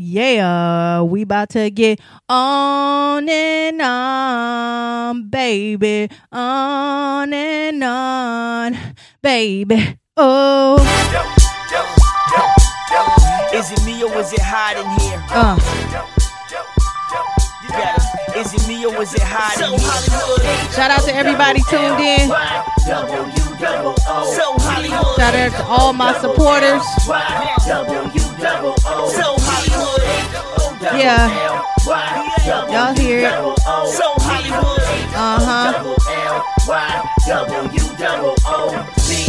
Yeah, we about to get on and on, baby. On and on, baby. Oh. Is it me or is it hot in here? Uh. You got it. Is it me or is it hot in here? Shout out to everybody tuned in. So Hollywood. Shout out to all my supporters. So Hollywood. Yeah, y'all hear it. So Hollywood. Uh huh.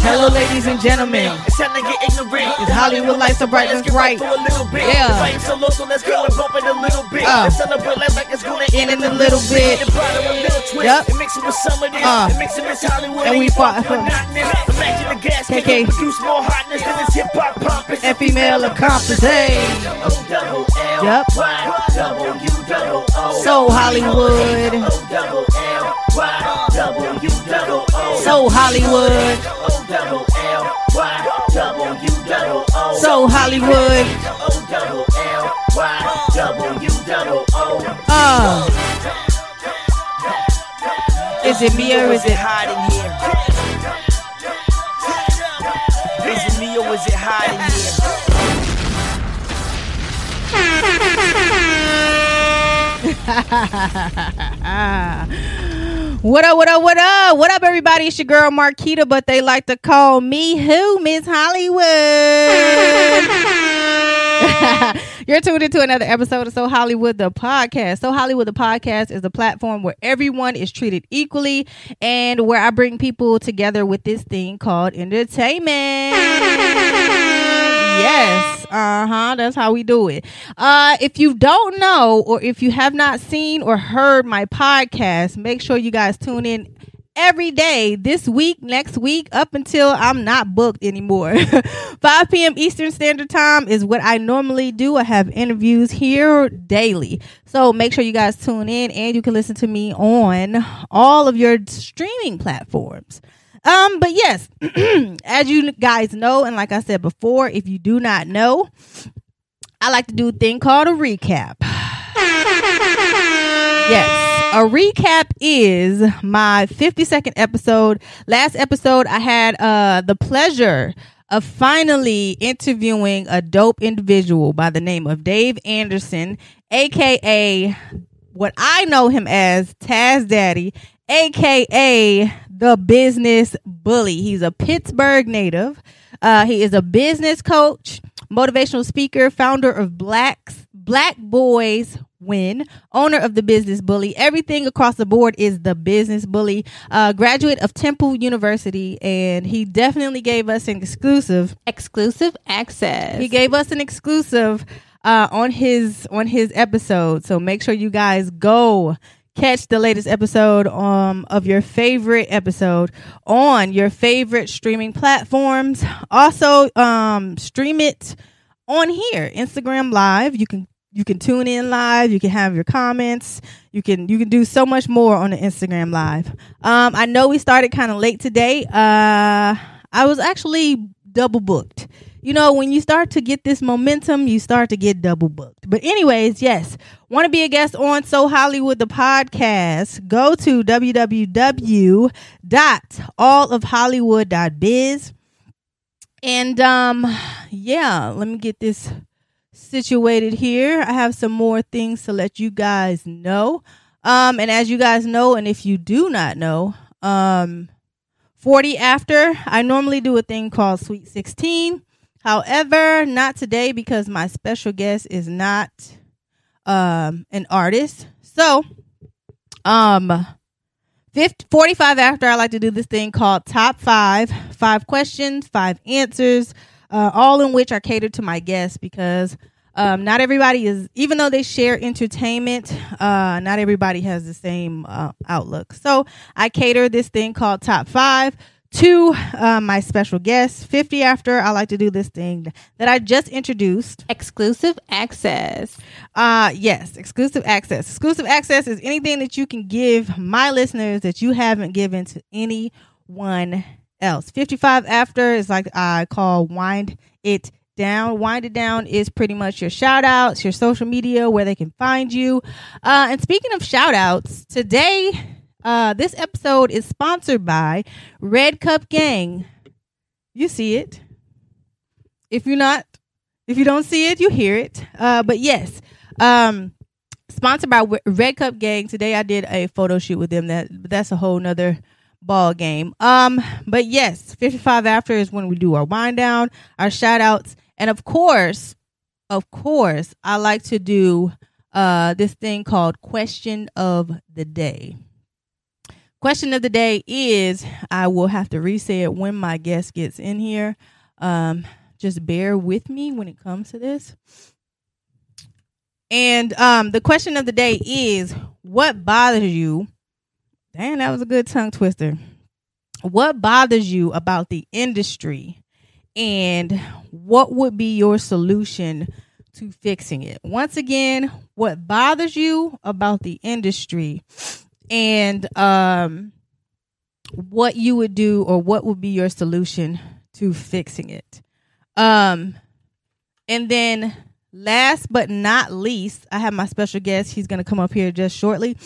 Hello, ladies and gentlemen. It's time to get ignorant. It's Hollywood lights so bright, Let's that's get right. for a little bit. Yeah. The vibe's so so let's go and bump it a little bit. Uh. Let's celebrate life like it's gonna In end in a little bit. The bottom a little twist. Yup. And mix it with some of this. Uh. And it with Hollywood. And we fought-. Imagine the gas KK. produce more hotness than this hip hop pompous. And female accomplice. Hey. Yup. So Hollywood. So Hollywood. So Hollywood. Uh. Is it me or is it hot in here? Is it me or is it hot in here? What up, what up, what up? What up, everybody? It's your girl Marquita, but they like to call me who? Miss Hollywood. You're tuned into another episode of So Hollywood, the podcast. So Hollywood, the podcast is a platform where everyone is treated equally and where I bring people together with this thing called entertainment. Yes. Uh huh. That's how we do it. Uh, if you don't know, or if you have not seen or heard my podcast, make sure you guys tune in every day this week, next week, up until I'm not booked anymore. 5 p.m. Eastern Standard Time is what I normally do. I have interviews here daily. So make sure you guys tune in and you can listen to me on all of your streaming platforms. Um, but yes, as you guys know, and like I said before, if you do not know, I like to do a thing called a recap. Yes, a recap is my 50 second episode. Last episode, I had uh the pleasure of finally interviewing a dope individual by the name of Dave Anderson, aka what I know him as Taz Daddy, aka the business bully. He's a Pittsburgh native. Uh, he is a business coach, motivational speaker, founder of Blacks Black Boys Win, owner of the Business Bully. Everything across the board is the Business Bully. Uh, graduate of Temple University, and he definitely gave us an exclusive exclusive access. he gave us an exclusive uh, on his on his episode. So make sure you guys go catch the latest episode um of your favorite episode on your favorite streaming platforms. Also, um stream it on here, Instagram Live. You can you can tune in live. You can have your comments. You can you can do so much more on the Instagram Live. Um, I know we started kind of late today. Uh, I was actually double booked. You know, when you start to get this momentum, you start to get double booked. But anyways, yes, want to be a guest on So Hollywood the podcast? Go to www.allofhollywood.biz. And um yeah, let me get this situated here. I have some more things to let you guys know. Um and as you guys know and if you do not know, um 40 after, I normally do a thing called Sweet 16. However, not today because my special guest is not um an artist. So, um 50, 45 after I like to do this thing called top 5, 5 questions, 5 answers, uh, all in which are catered to my guests because um, not everybody is even though they share entertainment uh, not everybody has the same uh, outlook so i cater this thing called top five to uh, my special guests 50 after i like to do this thing that i just introduced exclusive access. uh yes, exclusive access. Exclusive access is anything that you can give my listeners that you haven't given to anyone else. 55 after is like I call wind it down. Wind it down is pretty much your shout outs, your social media, where they can find you. Uh, and speaking of shout outs, today, uh, this episode is sponsored by Red Cup Gang. You see it. If you're not, if you don't see it, you hear it. Uh, but yes, um, sponsored by Red Cup Gang. Today I did a photo shoot with them. That that's a whole nother ball game. Um, but yes, 55 after is when we do our wind down, our shout outs, and of course, of course, I like to do uh this thing called question of the day. Question of the day is I will have to re-say it when my guest gets in here. Um, just bear with me when it comes to this. And um, the question of the day is what bothers you? Damn, that was a good tongue twister. What bothers you about the industry? And what would be your solution to fixing it? Once again, what bothers you about the industry? And um what you would do or what would be your solution to fixing it. Um and then last but not least, I have my special guest. He's going to come up here just shortly.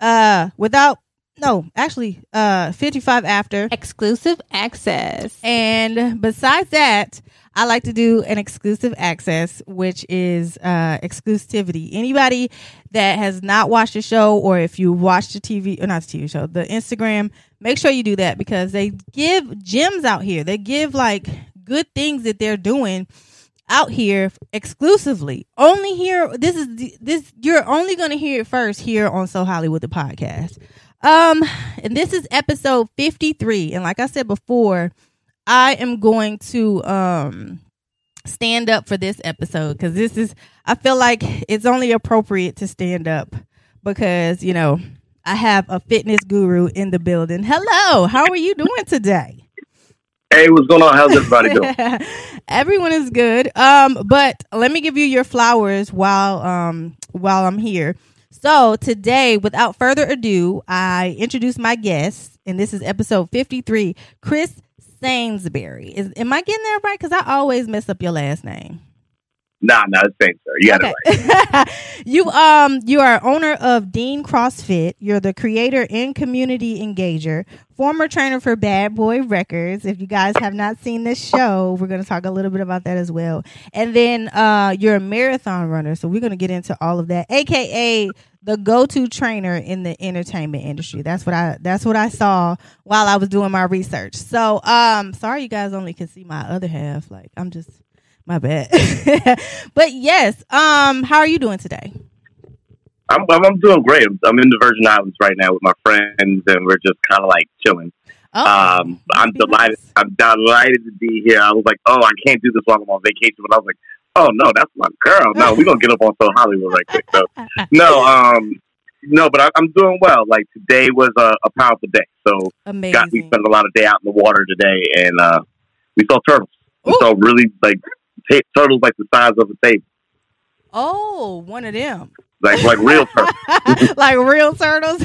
Uh without no, actually, uh, 55 after. Exclusive access. And besides that, I like to do an exclusive access, which is uh, exclusivity. Anybody that has not watched the show, or if you watched the TV, or not the TV show, the Instagram, make sure you do that because they give gems out here. They give like good things that they're doing out here exclusively. Only here. This is this. You're only going to hear it first here on So Hollywood the podcast. Um, and this is episode 53. And like I said before, I am going to um stand up for this episode because this is I feel like it's only appropriate to stand up because, you know, I have a fitness guru in the building. Hello, how are you doing today? Hey, what's going on? How's everybody doing? Everyone is good. Um, but let me give you your flowers while um while I'm here. So today, without further ado, I introduce my guest, and this is episode 53, Chris Sainsbury. Is am I getting that right? Because I always mess up your last name. Nah, nah, it's same, sir. You got okay. it right. you um you are owner of Dean CrossFit. You're the creator and community engager, former trainer for Bad Boy Records. If you guys have not seen this show, we're gonna talk a little bit about that as well. And then uh you're a marathon runner, so we're gonna get into all of that, aka the go-to trainer in the entertainment industry. That's what I that's what I saw while I was doing my research. So um sorry you guys only can see my other half. Like I'm just my bad. but yes, um, how are you doing today? I'm I'm doing great. I'm in the Virgin Islands right now with my friends, and we're just kind of like chilling. Oh, um, I'm delighted. Nice. I'm delighted to be here. I was like, oh, I can't do this while I'm on vacation, but I was like, oh no, that's my girl. No, we're gonna get up on So Hollywood right quick. So, no, um, no, but I, am doing well. Like today was a, a powerful day. So, Amazing. got we spent a lot of day out in the water today, and uh, we saw turtles. We saw really like t- turtles like the size of a table. Oh, one of them. Like like real turtles. like real turtles.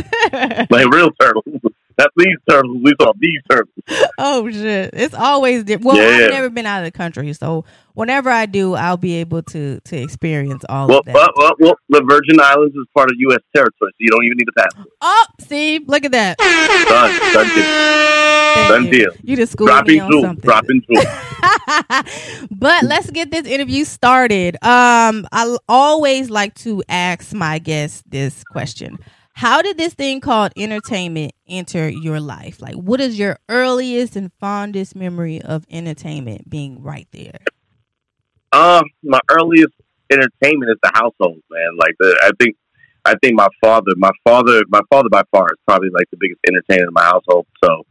like real turtles. That's these turtles. We saw these turtles. Oh shit! It's always different. Well, yeah. I've never been out of the country, so whenever I do, I'll be able to to experience all well, of that. Well, well, well, the Virgin Islands is part of U.S. territory, so you don't even need a passport. Oh, see, look at that. Done. Done deal. Done you. deal. You just schooled me on jewel. something. Dropping jewel. but let's get this interview started. Um, I always like to ask my guests this question. How did this thing called entertainment enter your life? Like, what is your earliest and fondest memory of entertainment being right there? Um, my earliest entertainment is the household, man. Like, the, I think, I think my father, my father, my father by far is probably like the biggest entertainer in my household. So,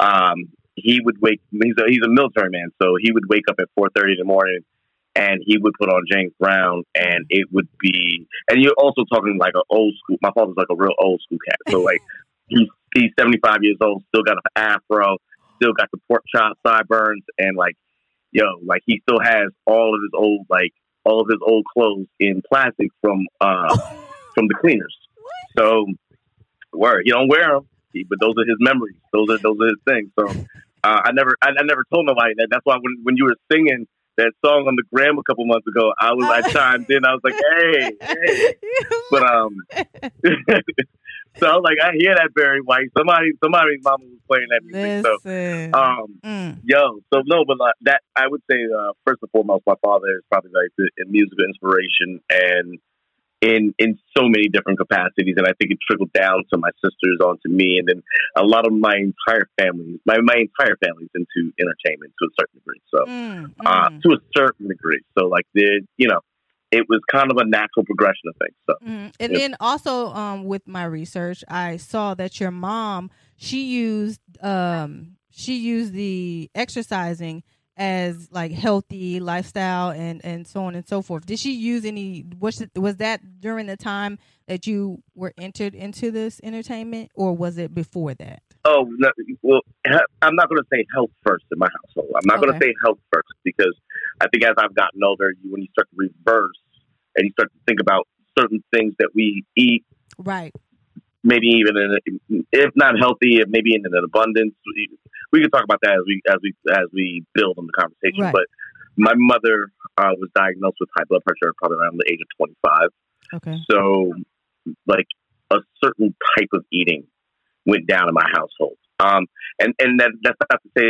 um, he would wake. He's a he's a military man, so he would wake up at four thirty in the morning and he would put on James Brown, and it would be. And you're also talking like an old school. My father's like a real old school cat, so like he's he's 75 years old, still got an afro, still got the pork chop sideburns, and like yo, like he still has all of his old like all of his old clothes in plastic from uh from the cleaners. So word, he don't wear them, but those are his memories. Those are those are his things. So uh, I never I, I never told nobody that. That's why when when you were singing that song on the gram a couple months ago. I was I chimed in. I was like, hey, hey. But um, so I was like, I hear that Barry White. Somebody, somebody's mama was playing that music. Listen. So um, Mm, yo, so no, but like that I would say uh, first and foremost, my father is probably like the in musical inspiration and in in so many different capacities, and I think it trickled down to my sisters, onto me, and then a lot of my entire family, my my entire family's into entertainment to a certain degree. So mm, uh, mm, to a certain degree, so like the you know, it was kind of a natural progression of things. So mm. And then also um, with my research, I saw that your mom she used um, she used the exercising as like healthy lifestyle and and so on and so forth. Did she use any? Was was that during the time that you were entered into this entertainment, or was it before that? Oh, no, well, I'm not going to say health first in my household. I'm not going to say health first because I think as I've gotten older, you, when you start to reverse and you start to think about certain things that we eat, Right. maybe even in, if not healthy, maybe in an abundance. We, we can talk about that as we as we as we build on the conversation. Right. But my mother uh, was diagnosed with high blood pressure probably around the age of 25. Okay. So, like a certain type of eating went down in my household. Um, and and that, that's not to say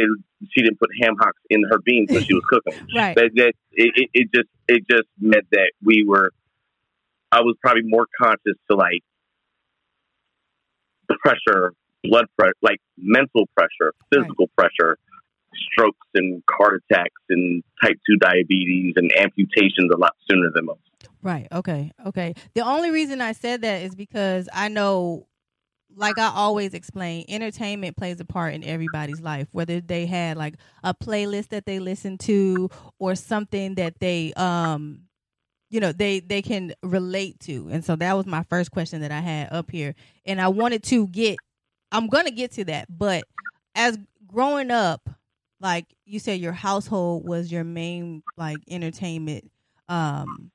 she didn't put ham hocks in her beans when she was cooking. Right. That, that it, it, it just it just meant that we were. I was probably more conscious to like pressure, blood pressure, like mental pressure, physical pressure, strokes and heart attacks and type two diabetes and amputations a lot sooner than most. Right. Okay. Okay. The only reason I said that is because I know, like I always explain, entertainment plays a part in everybody's life. Whether they had like a playlist that they listen to or something that they, um, you know, they they can relate to. And so that was my first question that I had up here, and I wanted to get. I'm gonna get to that, but as growing up, like you said, your household was your main like entertainment. Um,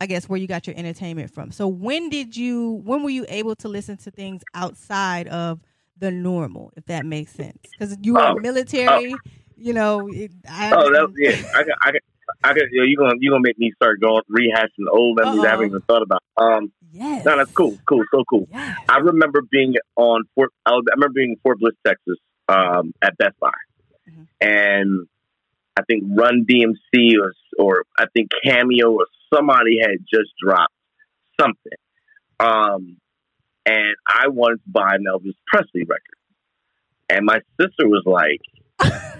I guess where you got your entertainment from. So when did you when were you able to listen to things outside of the normal, if that makes sense? Because you were Oh, military, you know. It, I Oh, that, yeah. I got, I got, I got. You gonna, you gonna make me start going rehashing old memories I haven't even thought about. Um, yes. no, that's cool, cool, so cool. Yes. I remember being on Fort. I, was, I remember being in Fort Bliss, Texas, um, at Best Buy, Mhm. and I think Run DMC or or I think Cameo or somebody had just dropped something, um, and I wanted to buy an Elvis Presley record, and my sister was like,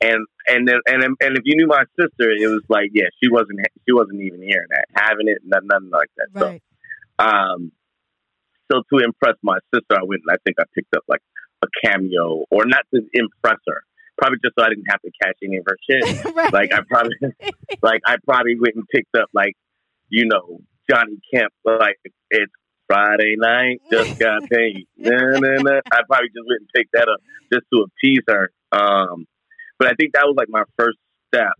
and and then and and if you knew my sister, it was like, yeah, she wasn't she wasn't even hearing that, having it, nothing, nothing like that. So right. um, so to impress my sister, I went and I think I picked up like a Cameo, or not to impress her, probably just so I didn't have to catch any of her shit. right. like I probably, like I probably went and picked up like, you know, Johnny Kemp, like it's Friday night, just got paid. nah, nah, nah. I probably just went and picked that up just to appease her. Um, but I think that was like my first step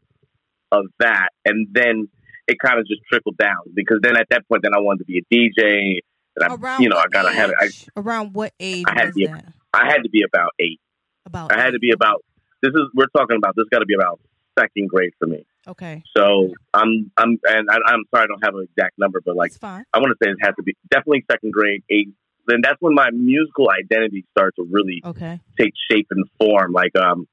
of that, and then it kind of just trickled down because then at that point, then I wanted to be a DJ. And I, around you know, I what gotta have it. I, age? around what age I had to was be- that? I had to be about eight. About I had to be about. This is we're talking about. This got to be about second grade for me. okay. So I'm I'm and I, I'm sorry I don't have an exact number, but like. I want to say it has to be definitely second grade, eight. Then that's when my musical identity starts to really Okay. take shape and form. Like um,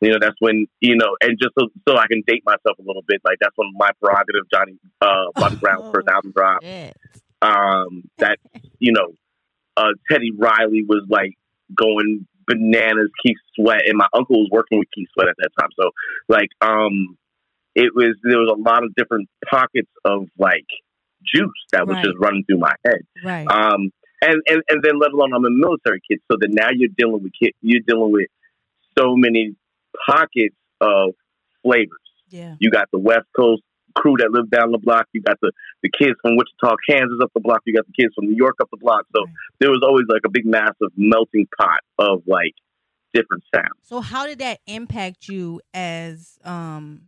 you know, that's when you know, and just so, so I can date myself a little bit. Like that's when my prerogative, Johnny uh, Bobby Brown's first album dropped. Yeah. Um, that you know, uh, Teddy Riley was like going bananas. Keith Sweat and my uncle was working with Keith Sweat at that time. So like um, it was there was a lot of different pockets of like juice that was Right. just running through my head. Right. Um, and, and, and then let alone I'm a military kid, so that now you're dealing with kid, you're dealing with so many pockets of flavors. yeah. You got the West Coast crew that live down the block. You got the the kids from Wichita, Kansas up the block. You got the kids from New York up the block. So Right. there was always like a big massive melting pot of like different sounds. So how did that impact you as um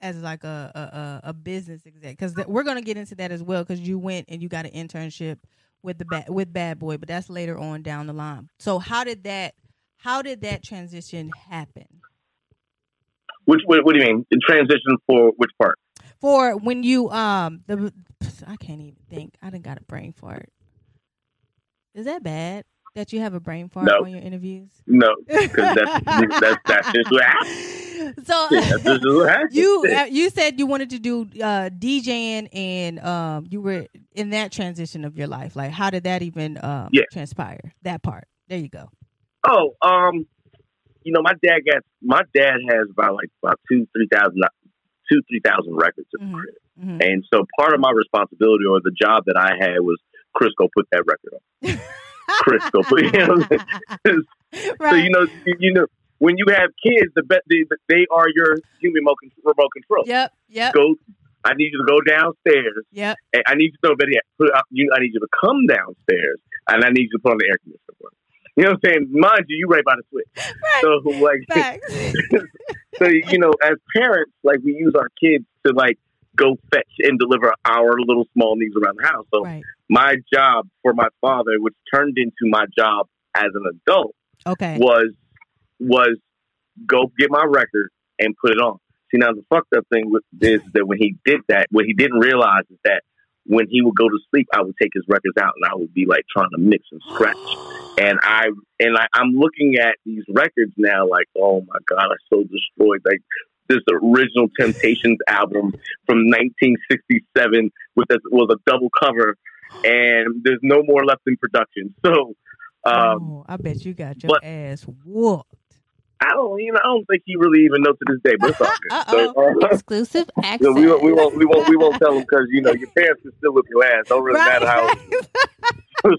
as like a a, a- business exec? Because we're gonna get into that as well. Because you went and you got an internship with the bad with Bad Boy, but that's later on down the line. So how did that how did that transition happen? Which what, what do you mean? The transition for which part? For when you um the I can't even think. I didn't got a brain fart. Is that bad that you have a brain fart No. on your interviews? No, because that's that's that's just what happened. so That's just what happened. you uh, you said you wanted to do uh, DJing and um, you were in that transition of your life. Like, how did that even um, Yeah. transpire? That part. There you go. Oh, um, you know, my dad got my dad has about like about two, three thousand, two, three thousand records in the Mhm. crib, hmm and so part of my responsibility or the job that I had was Chris go put that record on. Chris go put, you know, what I'm saying? right. so you know, you, know, when you have kids, the bet they, they are your human remote remote control. Yep. Yep. Go, I need you to go downstairs, Yep. and I need you to know better yet, put up, you, I need you to come downstairs, and I need you to put on the air conditioner. for me. You know what I'm saying? Mind you, you right by the switch. Right. So like, so you know, as parents, like we use our kids to like go fetch and deliver our little small needs around the house. So right. my job for my father, which turned into my job as an adult, Okay. was was go get my record and put it on. See now the fucked up thing with this is that when he did that, what he didn't realize is that when he would go to sleep, I would take his records out and I would be like trying to mix and scratch. And I and I, I'm looking at these records now, like, oh my god, I'm so destroyed. Like this original Temptations album from 1967 with this was a double cover, and there's no more left in production. So. Um, oh, I bet you got your but- ass whooped. I don't, you know, I don't think he really even knows to this day, but it's all good. So, uh, Exclusive access. so we, won't, we won't, we won't, we won't tell him because you know your parents can still whip your ass. Don't really matter how.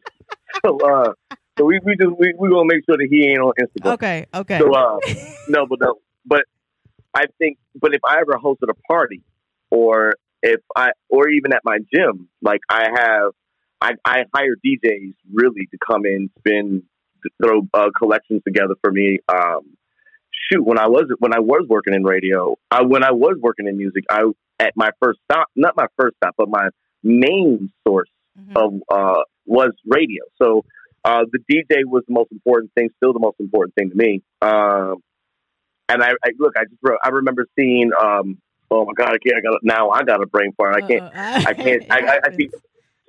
So, uh, so we, we just we we gonna make sure that he ain't on Instagram. okay. Okay. So, uh, no, but no, but I think, but if I ever hosted a party, or if I, or even at my gym, like I have, I, I hire DJs really to come in, spin, throw uh, collections together for me. Um, shoot, when I was when I was working in radio, I, when I was working in music, I at my first stop, not my first stop, but my main source Mhm. of uh, was radio. So uh, the DJ was the most important thing, still the most important thing to me. Um, and I, I look, I just wrote, I remember seeing. Um, oh my god, I can't. I got now. I got a brain fart. I can't. I can't. I, I, I think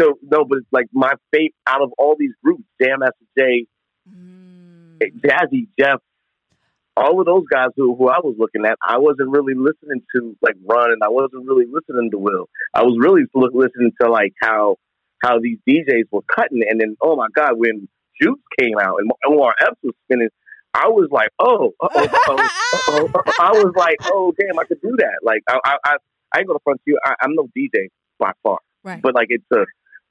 so. No, but it's like my fate out of all these groups, Jam Master Jay, Mm. Jazzy Jeff, all of those guys who, who I was looking at, I wasn't really listening to like Run, and I wasn't really listening to Will. I was really li- listening to like how how these DJs were cutting, and then oh my god, when Juice came out and Omar Epps was spinning, I was like, oh, uh oh, uh oh. I was like, oh damn, I could do that. Like I I, I, I ain't gonna front you. I, I'm no DJ by far, Right. but like it's a,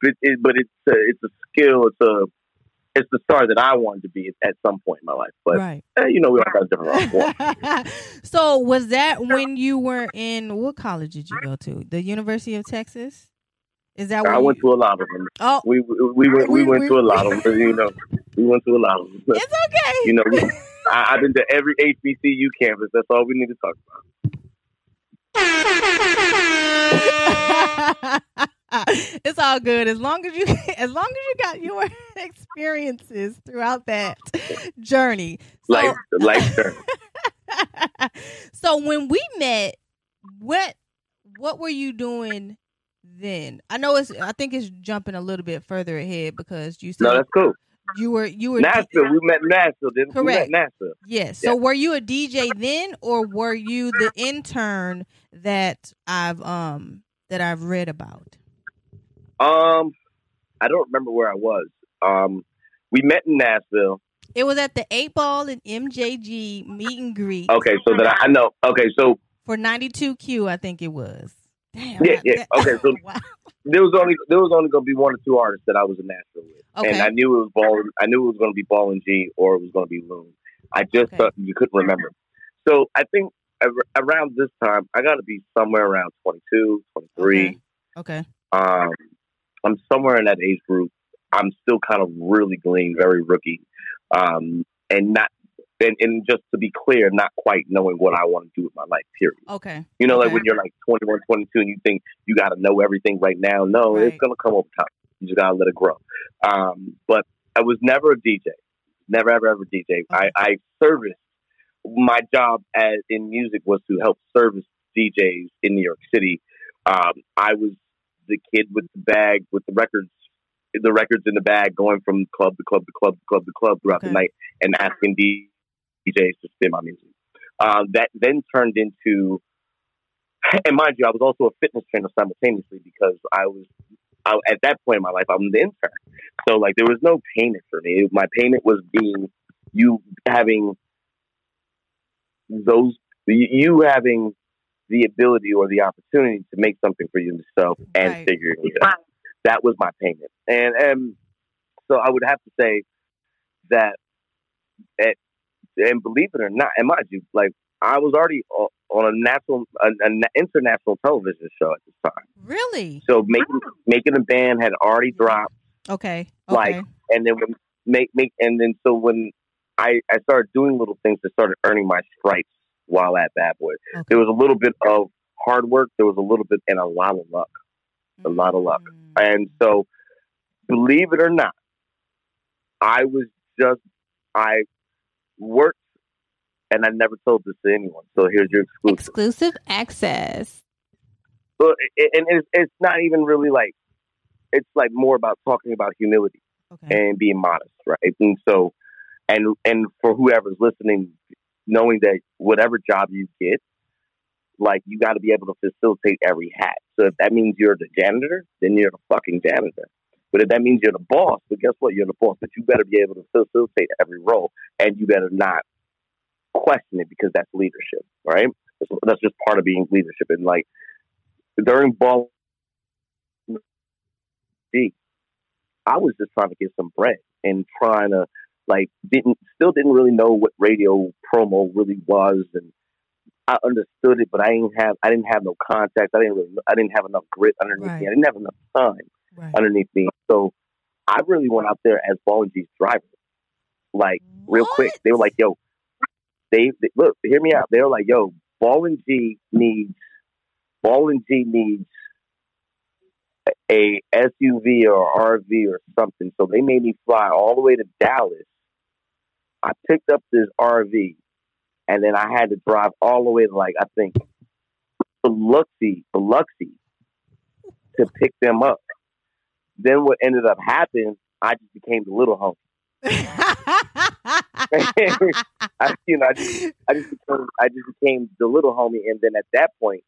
it, it, but it's a, it's a skill. It's a it's the star that I wanted to be at some point in my life. But right. eh, you know, we all got different rock so was that when you were in what college did you go to? The University of Texas? Is that where I went you, to a lot of them. Oh, We we, we went we, We- went we- to a lot of them. You know, we went to a lot of them. it's okay. You know, we, I, I've been to every HBCU campus. That's all we need to talk about. it's all good as long as you as long as you got your experiences throughout that journey. So, Life life journey. so when we met, what what were you doing then? I know it's I think it's jumping a little bit further ahead because you said No, that's cool. you were you were Nashville. We met Nashville, didn't? Correct. We met Nashville. Yes. So were you a DJ then or were you the intern that I've um that I've read about? Um, I don't remember where I was. Um, we met in Nashville. It was at the Eight Ball and MJG meet and greet Okay, so that I, I know. Okay, so for 92Q, I think it was. Damn. Yeah, yeah. that- Okay, so- wow. there was only there was only going to be one or two artists that I was in Nashville with, Okay. and I knew it was Ball. I knew it was going to be Ball and G, or it was going to be Loon. I just Okay. thought you couldn't remember. So I think around this time, I got to be somewhere around 22, 23. Okay. Okay. Um, I'm somewhere in that age group. I'm still kind of really green, very rookie, um, and not. And, and just to be clear, not quite knowing what I want to do with my life, period. Okay. You know, like when you're like 21, 22 and you think you got to know everything right now. No, Right. it's going to come over time. You just got to let it grow. Um, but I was never a DJ. Never, ever, ever DJ. I, I serviced my job as in music was to help service DJs in New York City. Um, I was the kid with the bag with the records, the records in the bag, going from club to club to club to club to club throughout Okay. the night, and asking DJs to spin my music. Um, that then turned into, and mind you, I was also a fitness trainer simultaneously because I was. I, at that point in my life, I'm the intern, so like there was no payment for me. My payment was being you having those you having the ability or the opportunity to make something for yourself and Right. figuring it out. That was my payment, and and so I would have to say that, at, and believe it or not, and mind you, like I was already on a national, an international television show at this time. Really? So making making a band had already dropped Okay. Like, and then when make make and then so when I I started doing little things that started earning my stripes while at Bad Boy. okay. There was a little bit of hard work. There was a little bit and a lot of luck. a lot of luck. Mm. And so, believe it or not, I was just I worked and I never told this to anyone. So here's your exclusive. Exclusive access. Well, and it's, it's not even really like it's like more about talking about humility. Okay. and being modest, right? And so, and and for whoever's listening, knowing that whatever job you get, like you got to be able to facilitate every hat. So if that means you're the janitor, then you're the fucking janitor. But if that means you're the boss, but guess what? You're the boss. But you better be able to facilitate every role, and you better not question it because that's leadership, right? That's, just part of being leadership. And like during ball, I was just trying to get some bread and trying to like didn't still didn't really know what radio promo really was and I understood it but I didn't have I didn't have no contacts I didn't really I didn't have enough grit underneath Right. me I didn't have enough time right. underneath me so I really went out there as Ball and G's driver like real quick they were like yo they, they look hear me out they were like yo Ball and G needs Ball and G needs a SUV or RV or something. So they made me fly all the way to Dallas. I picked up this RV and then I had to drive all the way to like I think Biloxi, Biloxi to pick them up. Then what ended up happening, I just became the little home. I, you know, I just, I just became, I just became the little homie, and then at that point,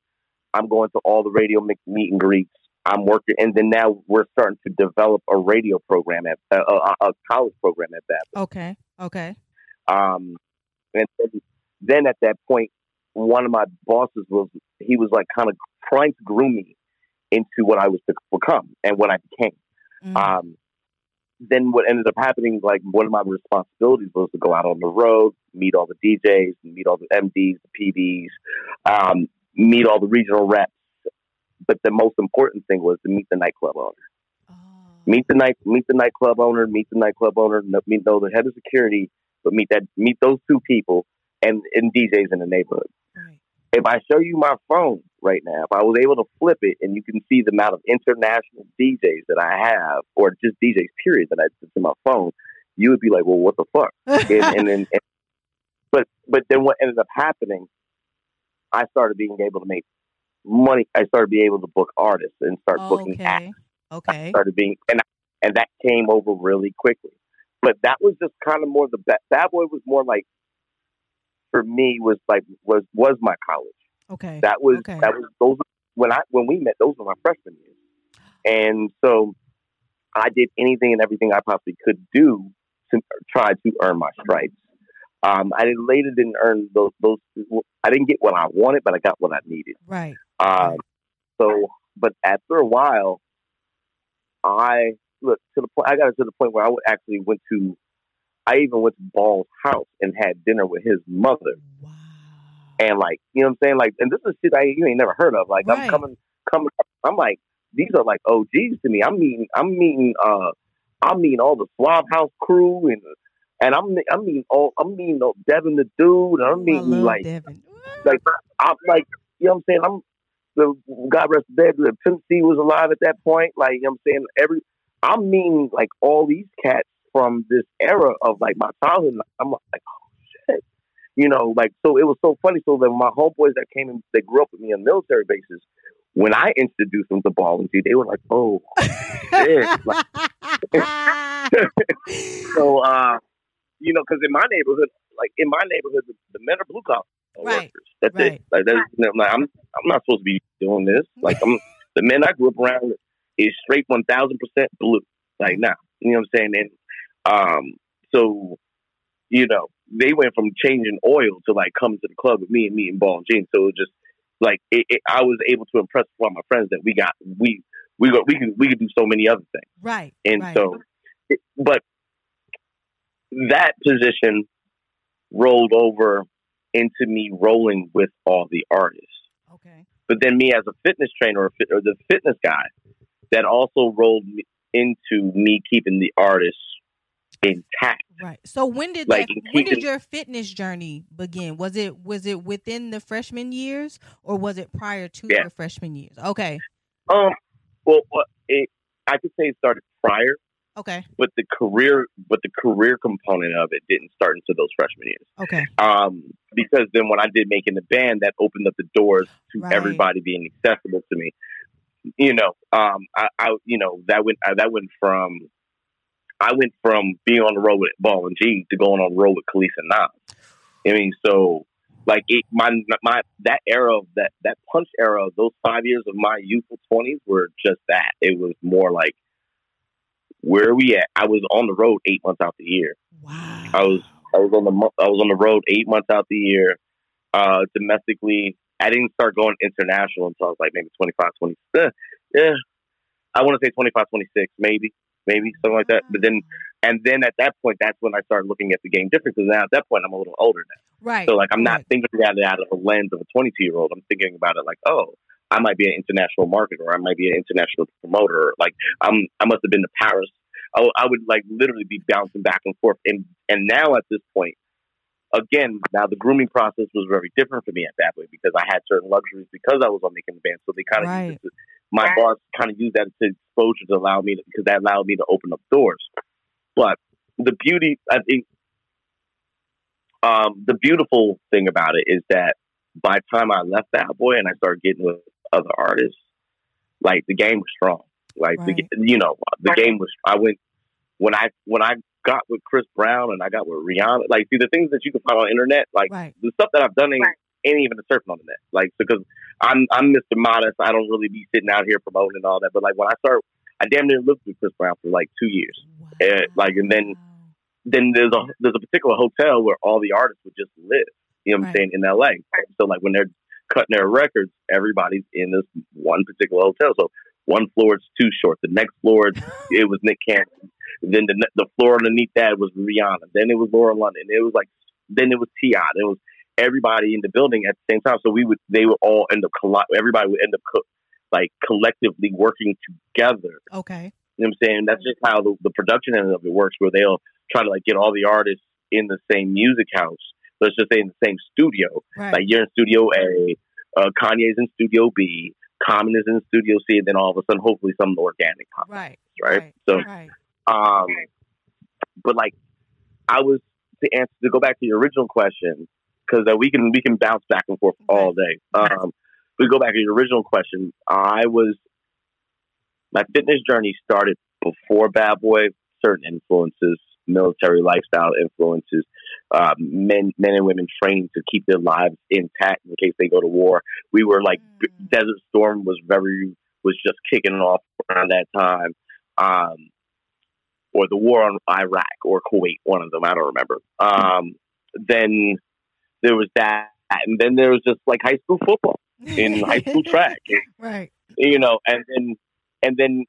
I'm going to all the radio meet and greets. I'm working, and then now we're starting to develop a radio program at uh, a, a college program at that. okay. Okay. Um, and then, then at that point, one of my bosses was he was like kind of trying to groom me into what I was to become and what I became. Mm. Um, then what ended up happening, like one of my responsibilities was to go out on the road, meet all the DJs, meet all the MDs, the PDs, um, meet all the regional reps. But the most important thing was to meet the nightclub owner. Oh. Meet the night, meet the nightclub owner, meet the nightclub owner, meet know the head of security, but meet that, meet those two people and, and DJs in the neighborhood Right. if I show you my phone right now, if I was able to flip it and you can see the amount of international DJs that I have, or just DJs period that I put to my phone, you would be like, "Well, what the fuck?" And, and then, and, but but then what ended up happening? I started being able to make money. I started being able to book artists and start booking acts. okay. I Okay. started being and and that came over really quickly. But that was just kind of more the bad, bad boy was more like for me was like was was my college. Okay. That was Okay. that was those when I when we met. Those were my freshman years, and so I did anything and everything I possibly could do to try to earn my stripes. Um, I did, later didn't earn those those. I didn't get what I wanted, but I got what I needed. Right. Um, so, but after a while, I look to the point. I got to the point where I actually went to. I even went to Ball's house and had dinner with his mother, Wow. and like you know what I'm saying. Like, and this is shit I you ain't never heard of. Like, Right. I'm coming, coming. I'm like, these are like OGs to me. I'm meeting. I'm meeting. Uh, I'm meeting all the Suave House crew and. And I'm I'm meeting all I'm meeting Devin the dude. And I'm meeting like Devin. like I'm like you know what I'm saying. I'm the God rest dead. The Pimp C was alive at that point. Like you know what I'm saying. Every I'm meeting like all these cats from this era of like my childhood. I'm like, oh shit. you know, like so it was so funny. So that my homeboys that came in, they grew up with me on military bases. When I introduced them to ball and they were like, "Oh, shit!" Like, so, uh, you know, because in my neighborhood, like in my neighborhood, the, the men are blue collar Right, workers. That's right. it. Like that's, you know, like, I'm I'm not supposed to be doing this. Like I'm the men I grew up around is straight one thousand percent blue. Like now, you know what I'm saying? And um, so you know, they went from changing oil to like coming to the club with me and meeting Ball and G's. So it was just like it, it, I was able to impress upon my friends that we got we we got we could we could do so many other things. right. And right. so, it, but that position rolled over into me rolling with all the artists. okay. But then me as a fitness trainer or, fit, or the fitness guy, that also rolled into me keeping the artists intact. Right. So when did Like, that, when did your fitness journey begin? Was it was it within the freshman years or was it prior to Yeah. your freshman years? Okay. Um, well, it, I could say it started prior, Okay. but the career, but the career component of it didn't start until those freshman years. Okay. um, because then when I did making the band, that opened up the doors to Right. everybody being accessible to me. You know, um, I, I, you know, that went uh, that went from I went from being on the road with Ball and G to going on the road with Kelis and Nas. I mean, so like it, my my that era of that that punch era, of those five years of my youthful twenties were just that. It was more like where are we at? I was on the road eight months out the year. Wow. I was I was on the I was on the road eight months out the year. Uh, domestically, I didn't start going international until I was like maybe 25, 20. eh, yeah, I want to say 25, 26, maybe, maybe something like that. But then, and then at that point, that's when I started looking at the game differences. now at that point I'm a little older now. right. So like I'm not right. thinking about it out of the lens of a 22 year old. I'm thinking about it like, oh, I might be an international marketer, or I might be an international promoter. Like I'm, I must have been to Paris. i would like literally be bouncing back and forth. And and now at this point, again, now the grooming process was very different for me at that point because I had certain luxuries because I was on making the band. So they kind of Right. used it to, my boss kind of used that to exposure to allow me to, because that allowed me to open up doors. But the beauty, I think, um, the beautiful thing about it is that by the time I left Bad Boy and I started getting with other artists, like the game was strong. Like the, you know, the game was. I went when I when I got with Chris Brown and I got with Rihanna. Like, see the things that you can find on the internet, like Right. the stuff that I've done ain't, ain't even a surfing on the net. Like, because I'm I'm Mr. Modest. I don't really be sitting out here promoting and all that. But like when I start, I damn near lived with Chris Brown for like two years. eh, like, and then- Then there's a there's a particular hotel where all the artists would just live. You know what Right. I'm saying in LA. So like when they're cutting their records, everybody's in this one particular hotel. So one floor is Too Short. The next floor it was Nick Cannon. Then the the floor underneath that was Rihanna. Then it was Lauren London. It was like then it was Ti. It was everybody in the building at the same time. So we would they would all end up colli- everybody would end up co- like collectively working together. okay. You know what I'm saying? That's just how the, the production end of it works, where they'll try to like get all the artists in the same music house. Let's just say in the same studio. Right. Like you're in Studio A, uh, Kanye's in Studio B, Common is in Studio C, and then all of a sudden, hopefully, some of the organic pops, right. right? Right. So, right. um, but like, I was to answer to go back to your original question because uh, we can we can bounce back and forth all day. Um, we go back to your original question. I was my fitness journey started before Bad Boy. Certain influences, military lifestyle influences, uh, men men and women training to keep their lives intact in case they go to war. We were like Mm. Desert Storm was very was just kicking off around that time. Um, or the war on Iraq or Kuwait, one of them, I don't remember. Um, then there was that, and then there was just like high school football in high school track, Right. you know, and then and then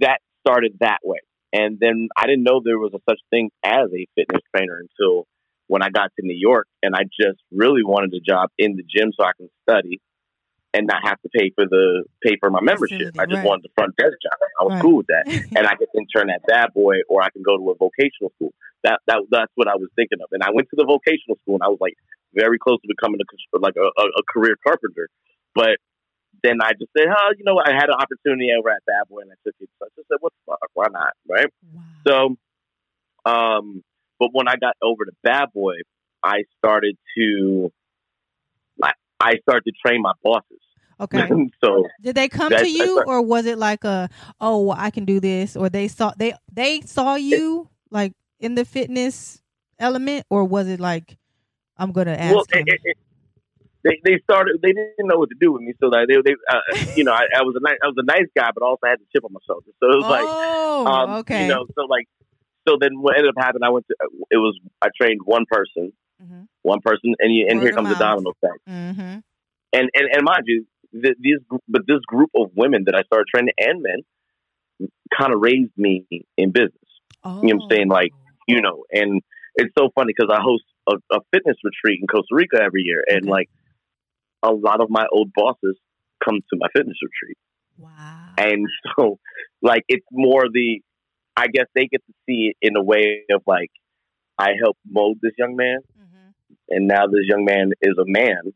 that started that way. And then I didn't know there was a such thing as a fitness trainer until when I got to New York, and I just really wanted a job in the gym so I can study and not have to pay for the pay for my membership. I just right. wanted the front desk job. I was Right. cool with that, and I could intern at Bad Boy, or I can go to a vocational school. That that that's what I was thinking of. And I went to the vocational school, and I was like very close to becoming a like a, a, career carpenter. But then I just said, oh, you know what? I had an opportunity over at Bad Boy, and I took it. So I just said, what the fuck? Why not? Right? wow. So, um, but when I got over to Bad Boy, I started to, I, I started to train my bosses. Okay. so Did they come to you, that's- or was it like a, oh, well, I can do this, or they saw they they saw you like in the fitness element, or was it like, I'm gonna ask well, him? it, it, it, they they started. They didn't know what to do with me. So like they, they uh, you know, I, I was a nice, I was a nice guy, but also I had to chip on my shoulder. So it was like, oh, um, okay. you know, so like, so then what ended up happening? I went to. It was I trained one person, hmm one person, and you, and Word here comes the mouth. domino effect. hmm And and and mind you, th- these but this group of women that I started training and men kind of raised me in business. Oh. know what I'm saying? Like, you know, and it's so funny because I host a, a fitness retreat in Costa Rica every year, and Okay. like a lot of my old bosses come to my fitness retreat, wow. and so like it's more the, I guess they get to see it in a way of like, I helped mold this young man, hmm and now this young man is a man.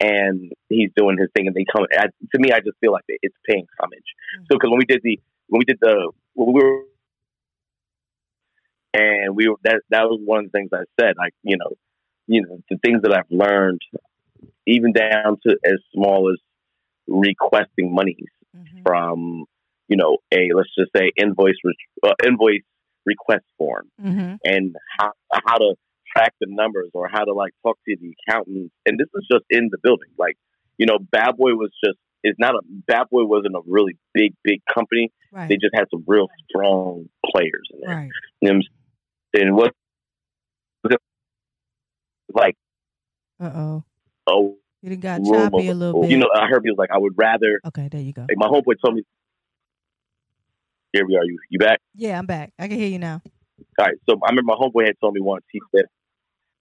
And he's doing his thing, and they come. I, to me, I just feel like it's paying homage. Mhm. So, because when we did the, when we did the, when we were and we were that that was one of the things I said. Like you know, you know the things that I've learned, even down to as small as requesting monies hmm from you know a let's just say invoice re- uh, invoice request form hmm and how how to track the numbers or how to like talk to the accountant. And this is just in the building. Like you know, Bad Boy was just is not a Bad Boy wasn't a really big big company. Right. They just had some real strong players in there. right. You know what I'm saying? And what like Uh oh. oh You done got choppy a little bit. you know I heard people like I would rather Okay, there you go. like my homeboy told me here we are you you back Yeah, I'm back. I can hear you now. all right so I remember my homeboy had told me once he said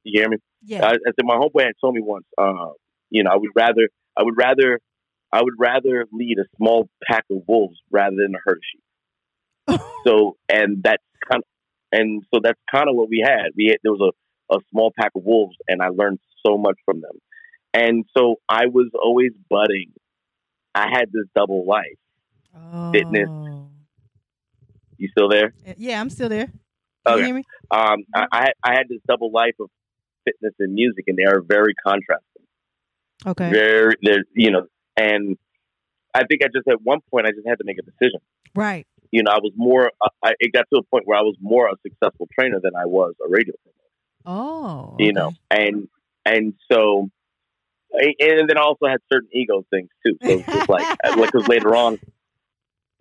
you hear me Yeah. I, I said my homeboy had told me once uh you know I would rather I would rather I would rather lead a small pack of wolves rather than a herd of sheep so and that's kind of, and so that's kind of what we had. We had there was a, a small pack of wolves, and I learned so much from them. And so I was always budding. I had this double life. oh. fitness. You still there? Yeah, I'm still there. Can Okay. you hear me? Um, I, I I had this double life of fitness and music, and they are very contrasting. Okay. Very, they're you know, and I think I just at one point I just had to make a decision. Right. You know, I was more. uh, I, it got to a point where I was more a successful trainer than I was a radio promoter. Oh. you know, and and so, and then I also had certain ego things too. So it's just like, because later on,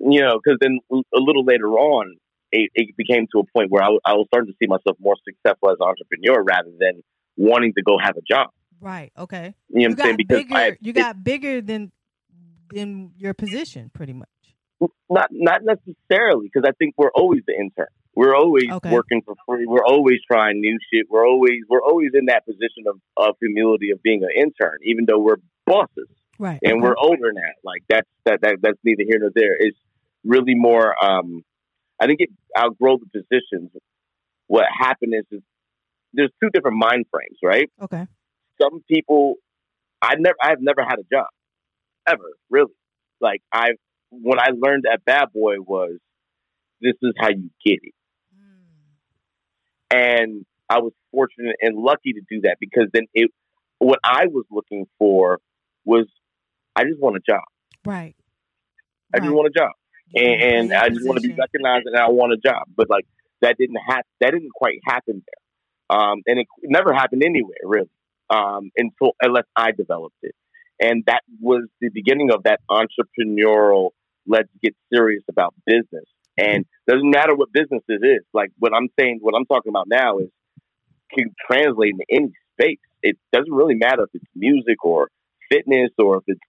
you know, because then a little later on, it, it became to a point where I, w- I was starting to see myself more successful as an entrepreneur rather than wanting to go have a job. Right. Okay. You know you what I'm saying? got Because bigger. I, you got bigger than than your position, pretty much. not not necessarily because I think we're always the intern. We're always Okay. working for free. We're always trying new shit. We're always we're always in that position of, of humility of being an intern, even though we're bosses. Right. and okay. we're older now. Like that's that, that that's neither here nor there. It's really more. Um, I think it outgrow the positions. What happened is, is there's two different mind frames, right? okay. Some people, I never, I've never had a job, ever really. Like I've, when I learned at Bad Boy was, this is how you get it, and I was fortunate and lucky to do that because then it, what I was looking for was, I just want a job. Right. I just Right. want a job, and, and I just want to be recognized, and I want a job. But like that didn't happen. That didn't quite happen there, um, and it never happened anywhere really um, until unless I developed it, and that was the beginning of that entrepreneurial. Let's get serious about business, and doesn't matter what business it is. Like what I'm saying, what I'm talking about now is can translate into any space. It doesn't really matter if it's music or fitness or if it's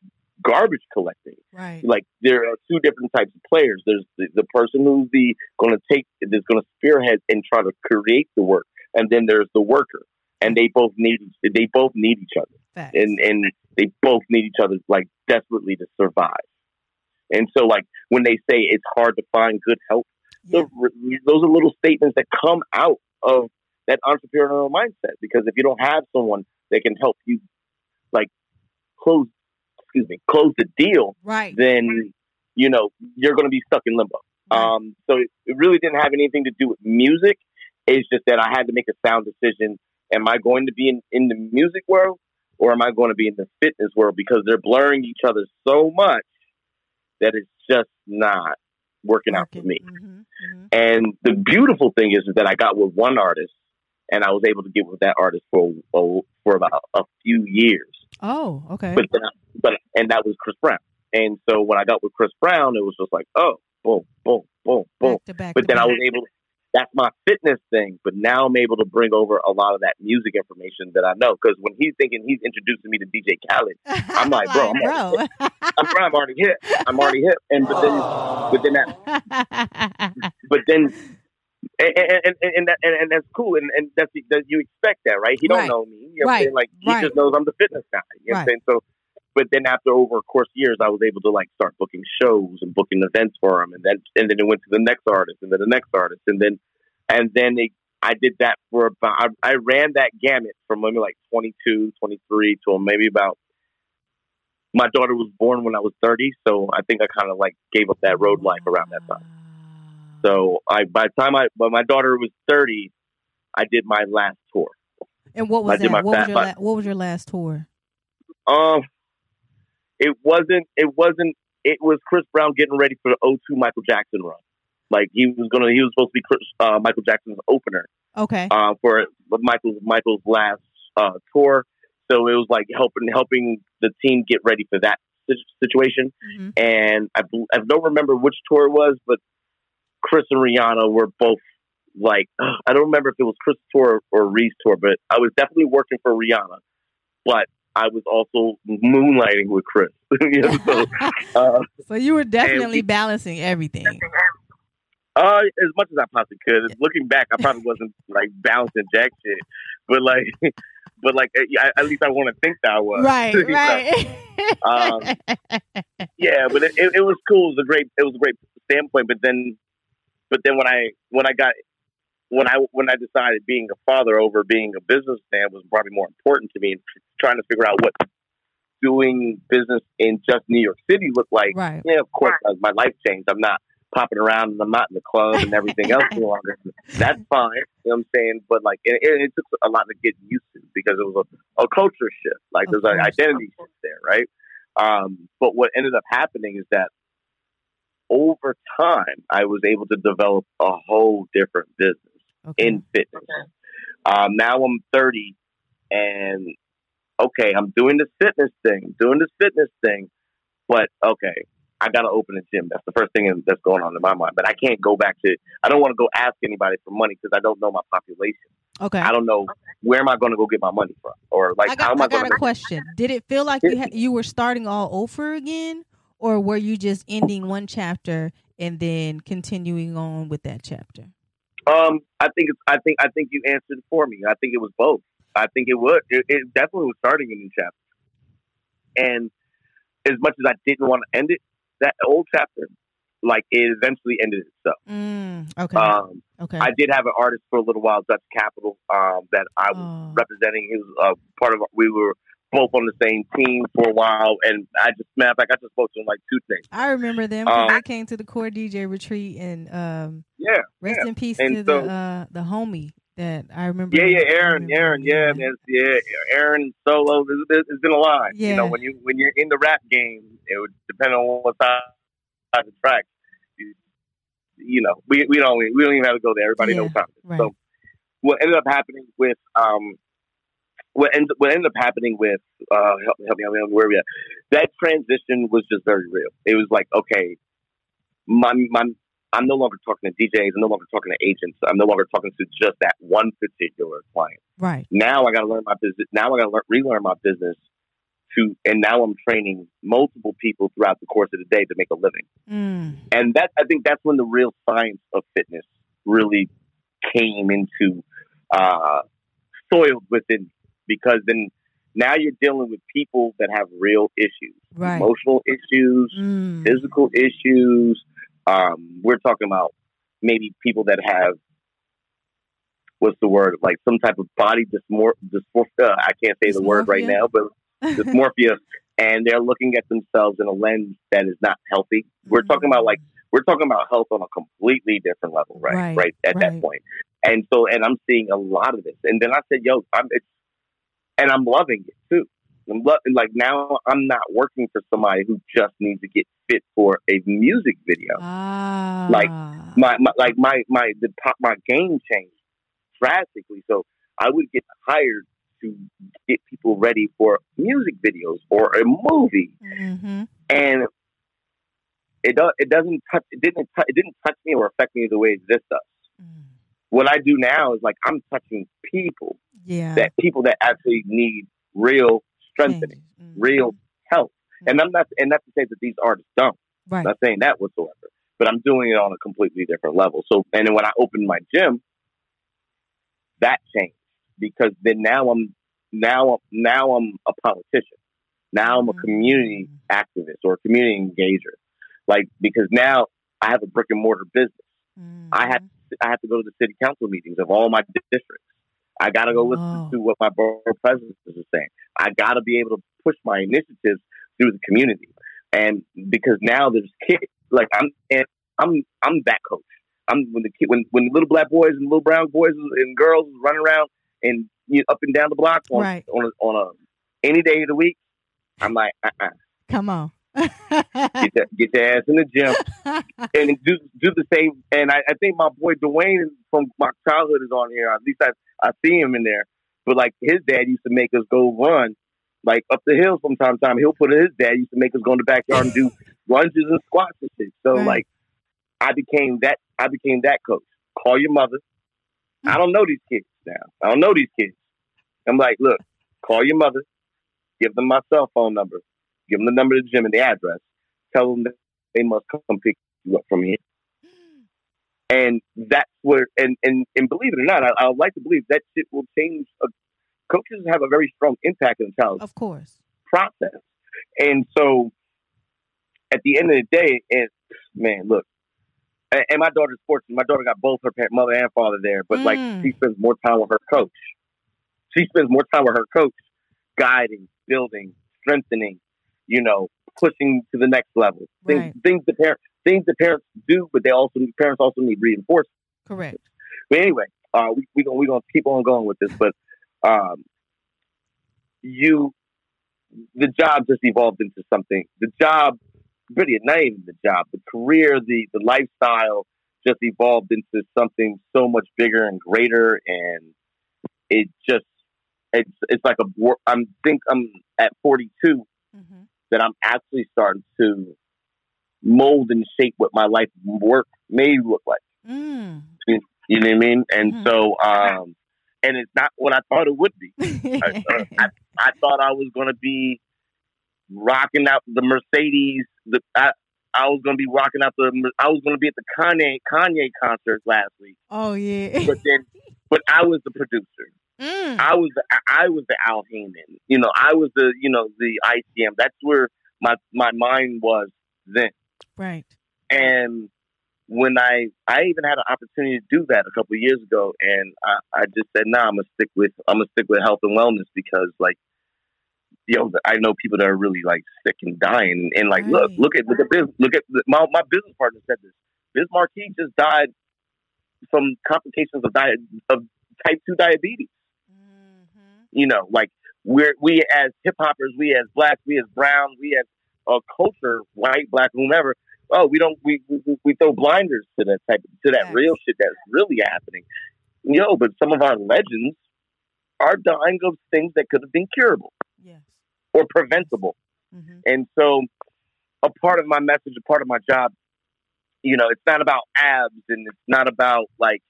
garbage collecting Right. like there are two different types of players. There's the, the person who's the going to take, that's going to spearhead and try to create the work, and then there's the worker, and they both need they both need each other, Facts. and and they both need each other like desperately to survive. And so, like when they say it's hard to find good help, yeah. those, those are little statements that come out of that entrepreneurial mindset. Because if you don't have someone that can help you, like close, excuse me, close the deal, Right. then you know you're going to be stuck in limbo. Right. Um, so it, it really didn't have anything to do with music. It's just that I had to make a sound decision am I going to be in, in the music world or am I going to be in the fitness world? Because they're blurring each other so much that it's just not working out for me. Mhm, mhm. And the beautiful thing is, is that I got with one artist, and I was able to get with that artist for for, for about a few years. Oh, okay. But then, I, but and that was Chris Brown. And so when I got with Chris Brown, it was just like, oh, boom, boom, boom, boom. back back. But then I was able. That's my fitness thing. But now I'm able to bring over a lot of that music information that I know. Because when he's thinking he's introducing me to DJ Khaled, I'm like, bro, I'm bro. I'm, I'm already hit. I'm already hit. And but then, but then that but then and and and, and, that, and, and that's cool. And, and that's that you expect that right? He don't Right. know me. You know what I'm Right. saying? Like he Right. just knows I'm the fitness guy. You know what I'm Right. saying? So but then after over a course of years I was able to like start booking shows and booking events for him. And then and then it went to the next artist and then the next artist. And then and then it, I did that for about I, I ran that gamut from maybe like 22 23 to maybe about my daughter was born when I was 30 so I think I kind of like gave up that road life around that time so I, by the time I, when my daughter was thirty, I did my last tour. and what was did that? my What was your la- what was your last tour? Um, it wasn't. It wasn't. It was Chris Brown getting ready for the O2 Michael Jackson run. Like he was gonna. He was supposed to be Chris, uh, Michael Jackson's opener Okay. uh, for Michael's Michael's last uh, tour. So it was like helping helping the team get ready for that si- situation. Mhm. and I, I don't remember which tour it was, but Chris and Rihanna were both like I don't remember if it was Chris tour or Reese tour, but I was definitely working for Rihanna, but I was also moonlighting with Chris. You know, so, uh, so you were definitely we- balancing everything. uh, as much as I possibly could. Looking back, I probably wasn't like balancing jack shit, but like, but like at at least I want to think that I was. Right, right. Um, yeah, but it, it, it was cool. It was a great it was a great standpoint. But then, but then when I when I got when I when I decided being a father over being a businessman was probably more important to me, and trying to figure out what doing business in just New York City looked like. right. Yeah, of course, uh, my life changed. I'm not popping around and I'm not in the club and everything else any longer. That's fine. You know what I'm saying? But like, it, it, it took a lot to get used to because it was a, a culture shift. Like, there's an identity shift there, right? Um, but what ended up happening is that over time, I was able to develop a whole different business Okay. in fitness. Um, now I'm 30 and okay, I'm doing this fitness thing, doing this fitness thing, but okay, I got to open a gym. That's the first thing that's going on in my mind. But I can't go back to, I don't want to go ask anybody for money because I don't know my population. okay. I don't know where am I going to go get my money from or like I how got, am I, I going got to a question. Did it feel like you had, you were starting all over again, or were you just ending one chapter and then continuing on with that chapter? Um, I think it's, I think I think you answered it for me. I think it was both. I think it would. It, it definitely was starting a new chapter. And as much as I didn't want to end it, that old chapter, like it eventually ended itself. Mm, okay. Um, okay. I did have an artist for a little while, Dutch Capital, um, that I was Oh. representing. He was uh, part of. We were both on the same team for a while, and I just matter of fact, I just spoke to him like two things. I remember them. Um, they came to the core DJ retreat, and um, Yeah, rest yeah. in peace And to so- the uh, the homie that I remember. Yeah, yeah, Aaron, Aaron, yeah, man, yeah, Aaron Solo. It's, it's been a lot. You know, Yeah. when you when you're in the rap game, it would depend on what side of the track. You, you know, we we don't we don't even have to go there. Everybody Yeah, knows how. Right. So what ended up happening with um what ended what ended up happening with uh help me help me help me help me, where we at that transition was just very real. It was like okay, my my I'm no longer talking to DJs. I'm no longer talking to agents. I'm no longer talking to just that one particular client. right. Now I got to learn my business. Now I got to learn, relearn my business to, and now I'm training multiple people throughout the course of the day to make a living. Mm, And that I think that's when the real science of fitness really came into uh, soiled within. Because then now you're dealing with people that have real issues, right. emotional issues, Mm, physical issues. Um, we're talking about maybe people that have what's the word like some type of body dysmor- dysmorphia. I can't say the word right now, but dysmorphia, and they're looking at themselves in a lens that is not healthy. We're talking about like we're talking about health on a completely different level, right? Right, Right, at right. that point. And so, and I'm seeing a lot of this. And then I said, yo, I'm, it's, and I'm loving it too. I'm lo- like now I'm not working for somebody who just needs to get fit for a music video. Ah. Like, My, my like my my the pop my game changed drastically. So I would get hired to get people ready for music videos or a movie, hmm and it do, it doesn't touch it didn't it didn't touch me or affect me the way this does. What I do now is like I'm touching people Yeah. that people that actually need real strengthening. Mhm. real help. And I'm not and not to say that these artists don't. Right. I'm not saying that whatsoever. But I'm doing it on a completely different level. So and then when I opened my gym, that changed because then now I'm now now I'm a politician. Now I'm a community Mm. activist or a community engager. Like because now I have a brick and mortar business. I have I have to go to the city council meetings of all my districts. I got to go listen Wow. to what my borough presidents are saying. I got to be able to push my initiatives through the community, and because now there's kids like I'm and I'm I'm that coach. I'm when the kid when when little black boys and little brown boys and girls running around and you know, up and down the block on Right. on a, on a any day of the week. I'm like, uh-uh. Come on. Get, your, get your ass in the gym and do do the same. And I, I think my boy Dwayne from my childhood is on here. At least I I see him in there. But like his dad used to make us go run like up the hill from time to time. He'll put in his dad used to make us go in the backyard and do lunges and squats and shit. So Right. like I became that I became that coach. Call your mother. I don't know these kids now. I don't know these kids. I'm like, look, call your mother, give them my cell phone number, give them the number of the gym and the address. Tell them that they must come pick you up from here. And that's where, and, and, and believe it or not, I, I would like to believe that shit will change. Uh, coaches have a very strong impact in a child's of course. process. And so at the end of the day, it's, man, look, and, and my daughter's fortunate. My daughter got both her pa- mother and father there, but like Mm. she spends more time with her coach. She spends more time with her coach, guiding, building, strengthening, you know, pushing to the next level. Things, Right. things the parents, things the parents do, but they also parents also need reinforcement. Correct. But anyway, uh, we we gonna we gonna keep on going with this, but um, you, the job just evolved into something. The job, really, not even the job, the career, the the lifestyle just evolved into something so much bigger and greater, and it just it's it's like a I'm think I'm at 42 hmm that I'm actually starting to mold and shape what my life work may look like. Mm. You know what I mean? And Mhm. so, um, and it's not what I thought it would be. I, I, I thought I was going to be rocking out the Mercedes. The I, I was going to be rocking out the. I was going to be at the Kanye Kanye concert last week, oh yeah. but then, but I was the producer. Mm. I was the, I was the Al Haymon. You know, I was the you know the ICM. That's where my my mind was then. Right. And when I I even had an opportunity to do that a couple of years ago, and I, I just said, "Nah, I'm gonna stick with I'm gonna stick with health and wellness because like." Yo, I know people that are really like sick and dying, and like, look, Right. look at look at this, look at my my business partner said this. Biz Markie just died from complications of diet of type two diabetes. You know, like we're we as hip hoppers, we as blacks, we as brown, we as a culture, white, black, whomever. Oh, we don't we we, we throw blinders to that type to that Yes. real shit that's really happening. Yo, but some of our legends are dying of things that could have been curable Yes. or preventable. Mm-hmm. And so, a part of my message, a part of my job, you know, it's not about abs and it's not about like,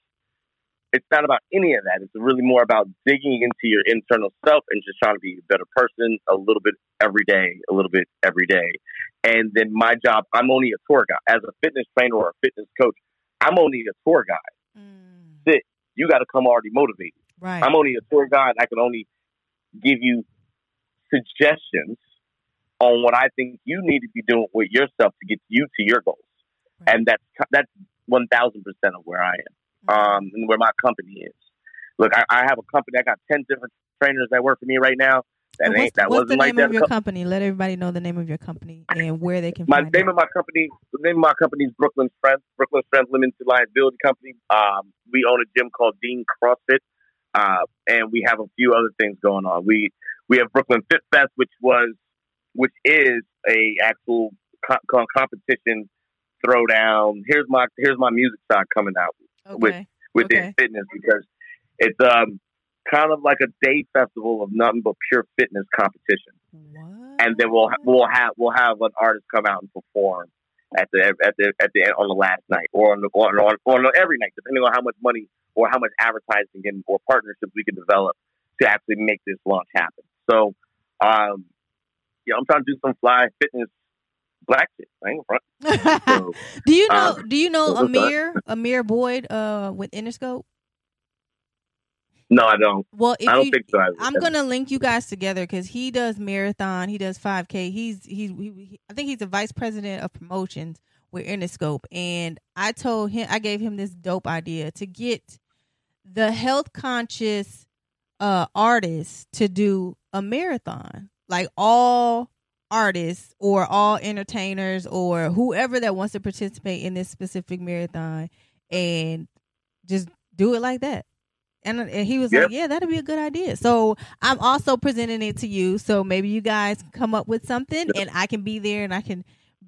it's not about any of that. It's really more about digging into your internal self and just trying to be a better person a little bit every day, a little bit every day. And then my job, I'm only a tour guide. As a fitness trainer or a fitness coach, I'm only a tour guide. Mm. You got to come already motivated. Right. I'm only a tour guide. I can only give you suggestions on what I think you need to be doing with yourself to get you to your goals. Right. And that's that's one thousand percent of where I am, um, and where my company is. Look, I, I have a company. I got ten different trainers that work for me right now. That ain't what's, that what's wasn't the like name that. of your company? Let everybody know the name of your company and where they can my find name it. of my company, the name of my company is Brooklyn Strength. Brooklyn Strength Limited Liability Company. Um, we own a gym called Dean CrossFit, uh, and we have a few other things going on. We we have Brooklyn Fit Fest, which was which is a actual co- competition throwdown. Here's my here's my music side coming out Okay. within Okay. fitness because it's um kind of like a day festival of nothing but pure fitness competition What? and then we'll we'll have we'll have an artist come out and perform at the at the at the end on the last night or on the on, on, on every night, depending on how much money or how much advertising and or partnerships we can develop to actually make this launch happen. So, um, yeah, I'm trying to do some fly fitness black shit. I ain't front. So, do you know? um, do you know? Amir? Amir Boyd uh, with Interscope. no, I don't. Well, I don't you, think so. I'm gonna link you guys together because he does marathon, he does 5K. He's he's he, he- I think he's the vice president of promotions with Interscope, and I told him I gave him this dope idea to get the health conscious uh artists to do a marathon, like all artists or all entertainers or whoever that wants to participate in this specific marathon, and just do it like that. And, and he was Yep. like, "Yeah, that'd be a good idea." So I'm also presenting it to you. So maybe you guys come up with something, and I can be there, and I can,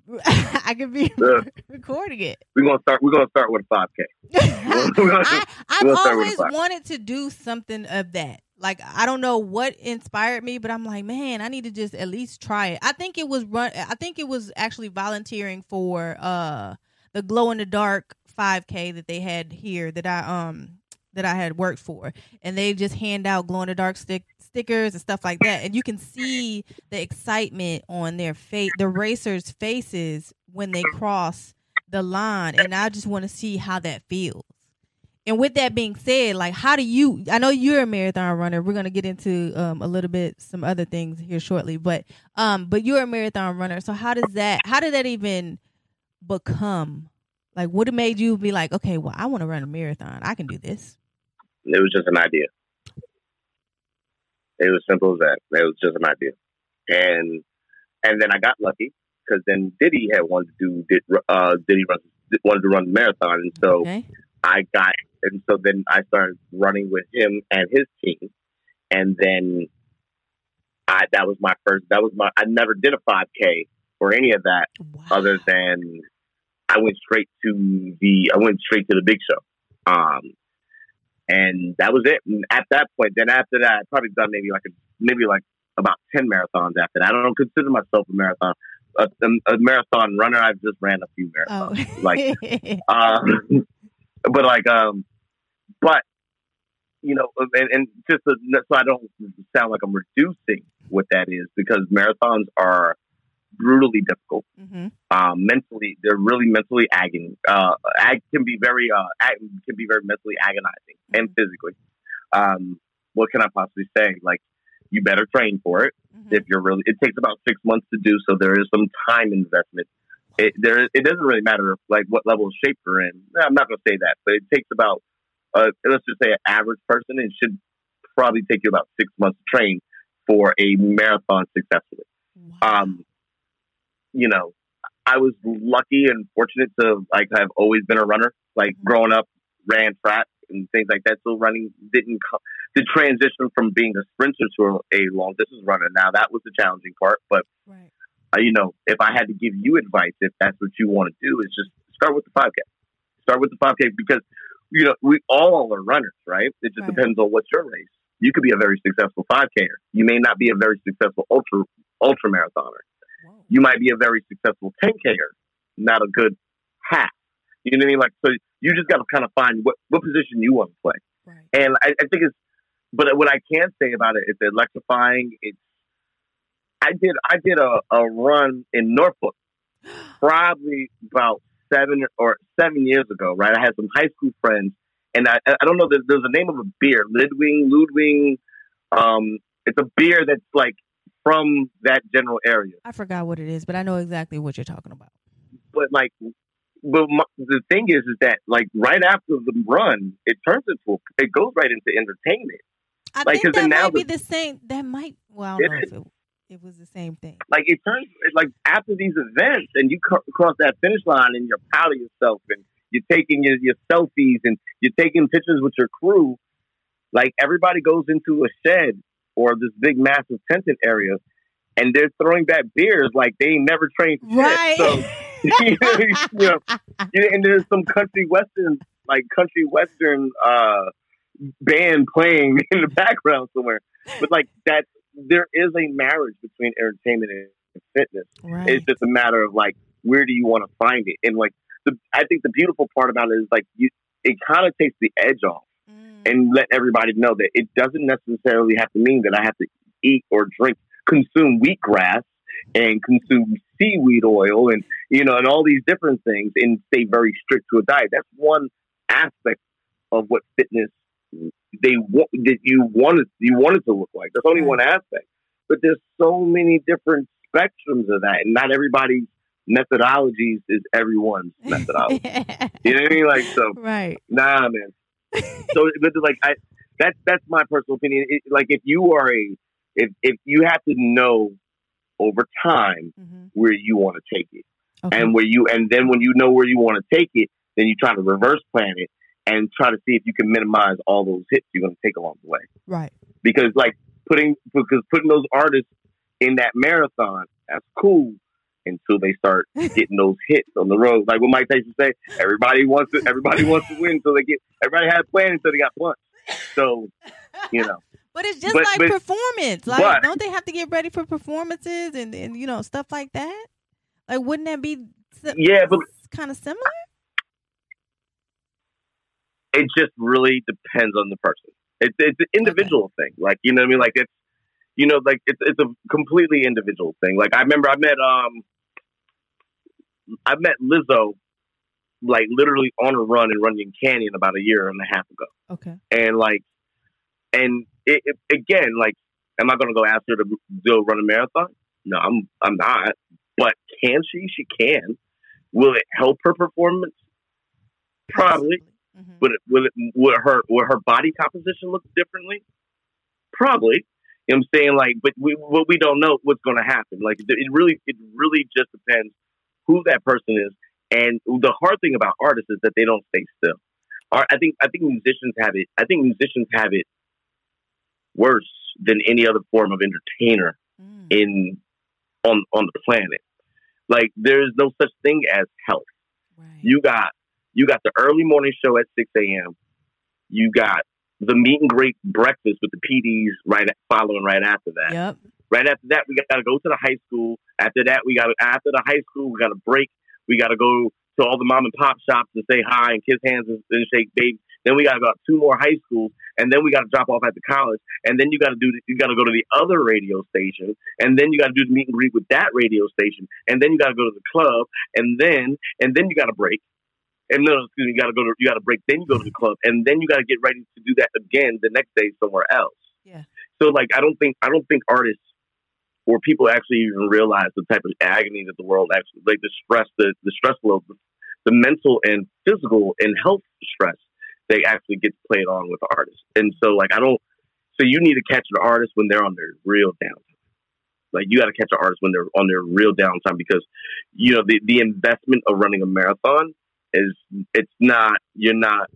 I can be Yeah. recording it. We're gonna start. We're gonna start with a 5K. I, I've we'll start with always wanted to do something of that. Like I don't know what inspired me, but I'm like, man, I need to just at least try it. I think it was run. I think it was actually volunteering for uh the glow in the dark 5K that they had here that I um that I had worked for, and they just hand out glow in the dark stick stickers and stuff like that, and you can see the excitement on their face, the racers' faces when they cross the line, and I just want to see how that feels. And with that being said, like, how do you? I know you're a marathon runner. We're gonna get into um, a little bit some other things here shortly, but um, but you're a marathon runner. So how does that? How did that even become? Like, what made you be like, okay, well, I want to run a marathon. I can do this. It was just an idea. It was simple as that. It was just an idea, and and then I got lucky because then Diddy had wanted to do did uh Diddy run wanted to run the marathon, and so Okay. I got and so then I started running with him and his team, and then I that was my first. That was my. I never did a five k or any of that Wow. other than I went straight to the I went straight to the big show. Um and that was it. And at that point, then after that I probably done maybe like a maybe like about ten marathons after that. I don't consider myself a marathon a, a, a marathon runner. I've just ran a few marathons. oh, like, Um, but like um but you know and, and just so, so I don't sound like I'm reducing what that is because marathons are brutally difficult hmm um, mentally, they're really mentally agony. Uh, ag can be very, uh, ag- can be very mentally agonizing and physically. Um, what can I possibly say? Like, you better train for it. hmm If you're really, it takes about six months to do, so there is some time investment. It there, it doesn't really matter like what level of shape you're in. I'm not going to say that, but it takes about, uh, let's just say, an average person. It should probably take you about six months to train for a marathon successfully Wow. um, you know, I was lucky and fortunate to like have always been a runner. Like Mhm. growing up, ran track and things like that. So running didn't co- the transition from being a sprinter to a, a long distance runner. Now that was the challenging part, but right. uh, you know, if I had to give you advice, if that's what you want to do, is just start with the 5K. Start with the 5K because, you know, we all are runners, right? It just Right. depends on what's your race. You could be a very successful 5Ker. You may not be a very successful ultra ultra marathoner. You might be a very successful 10Ker, not a good half. You know what I mean? Like, so you just got to kind of find what, what position you want to play. Right. And I, I think it's, but what I can say about it is electrifying. It's, I did, I did a, a run in Norfolk probably about seven or seven years ago, right? I had some high school friends and I, I don't know, there's, there's a name of a beer, Lidwing, Ludwig. Um, it's a beer that's like from that general area. I forgot what it is, but I know exactly what you're talking about. But like, but my, the thing is, is that like right after the run, it turns into, a, it goes right into entertainment. I Like, think that might be the- same. That might. Well, I don't know It if it, it was the same thing. like it turns like after these events and you cr- cross that finish line and you're proud of yourself and you're taking your, your selfies and you're taking pictures with your crew like everybody goes into a shed or this big massive tented area and they're throwing back beers like they never trained shit. Right. so you know, and there's some country western like country western uh band playing in the background somewhere but like that there is a marriage between entertainment and fitness right. it's just a matter of like where do you want to find it and like the i think the beautiful part about it is like you it kind of takes the edge off. And let everybody know that it doesn't necessarily have to mean that i have to eat or drink consume wheatgrass and consume seaweed oil and you know and all these different things and stay very strict to a diet. That's one aspect of what fitness they want that you wanted you want it to look like. That's only one aspect but there's so many different spectrums of that and not everybody's methodologies is everyone's methodology. You know what i mean? Like so right. nah man so but like i that's that's my personal opinion it, like if you are a if if you have to know over time hmm where you want to take it Okay. and where you and then when you know where you want to take it then you try to reverse plan it and try to see if you can minimize all those hits you're going to take along the way right. because like putting because putting those artists in that marathon that's cool until they start getting those hits on the road like what mike tyson say everybody wants to everybody wants to win so they get everybody had a plan until they got punched so you know But it's just But- like but- performance. Like, but- don't they have to get ready for performances and, and you know stuff like that? Like, wouldn't that be yeah but kind of similar? it just really depends on the person. It's it's an individual thing. Like you know what I mean? Like it's you know like it's it's a completely individual thing. Like I remember I met um I met Lizzo like literally on a run in Runyon Canyon about a year and a half ago, Okay. and like and it, it, again like am I going to go ask her to go run a marathon? No, I'm I'm not. But can she? She can. Will it help her performance? Probably. Mhm. Would it, will it, would her, will her body composition look differently? Probably. You know what I'm saying? Like, but we, what we don't know what's going to happen. Like, it really, it really just depends who that person is. And the hard thing about artists is that they don't stay still. I think, I think musicians have it. I think musicians have it worse than any other form of entertainer Mm. in on on the planet. Like, there's no such thing as health. Right. You got you got the early morning show at six a.m. You got the meet and greet breakfast with the PDs right following right after that. Yep. Right after that, we got to go to the high school. After that, we got after the high school, we got to break. We got to go to all the mom and pop shops and say hi and kiss hands and, and shake baby. Then we got to go to two more high schools, and then we got to drop off at the college, and then you got to do you got to go to the other radio station, and then you got to do the meet and greet with that radio station, and then you got to go to the club, and then and then you got to break, and no, excuse me, you got to go to you got to break, then you go to the mm-hmm. club, and then you got to get ready to do that again the next day somewhere else. Yeah. So like, I don't think I don't think artists or people actually even realize the type of agony that the world actually like the stress, the the stress load, the, the mental and physical and health stress they actually gets played on with the artists. And so like, I don't. So you need to catch an artist when they're on their real downtime. Like you got to catch an artist when they're on their real downtime because you know the the investment of running a marathon is it's not you're not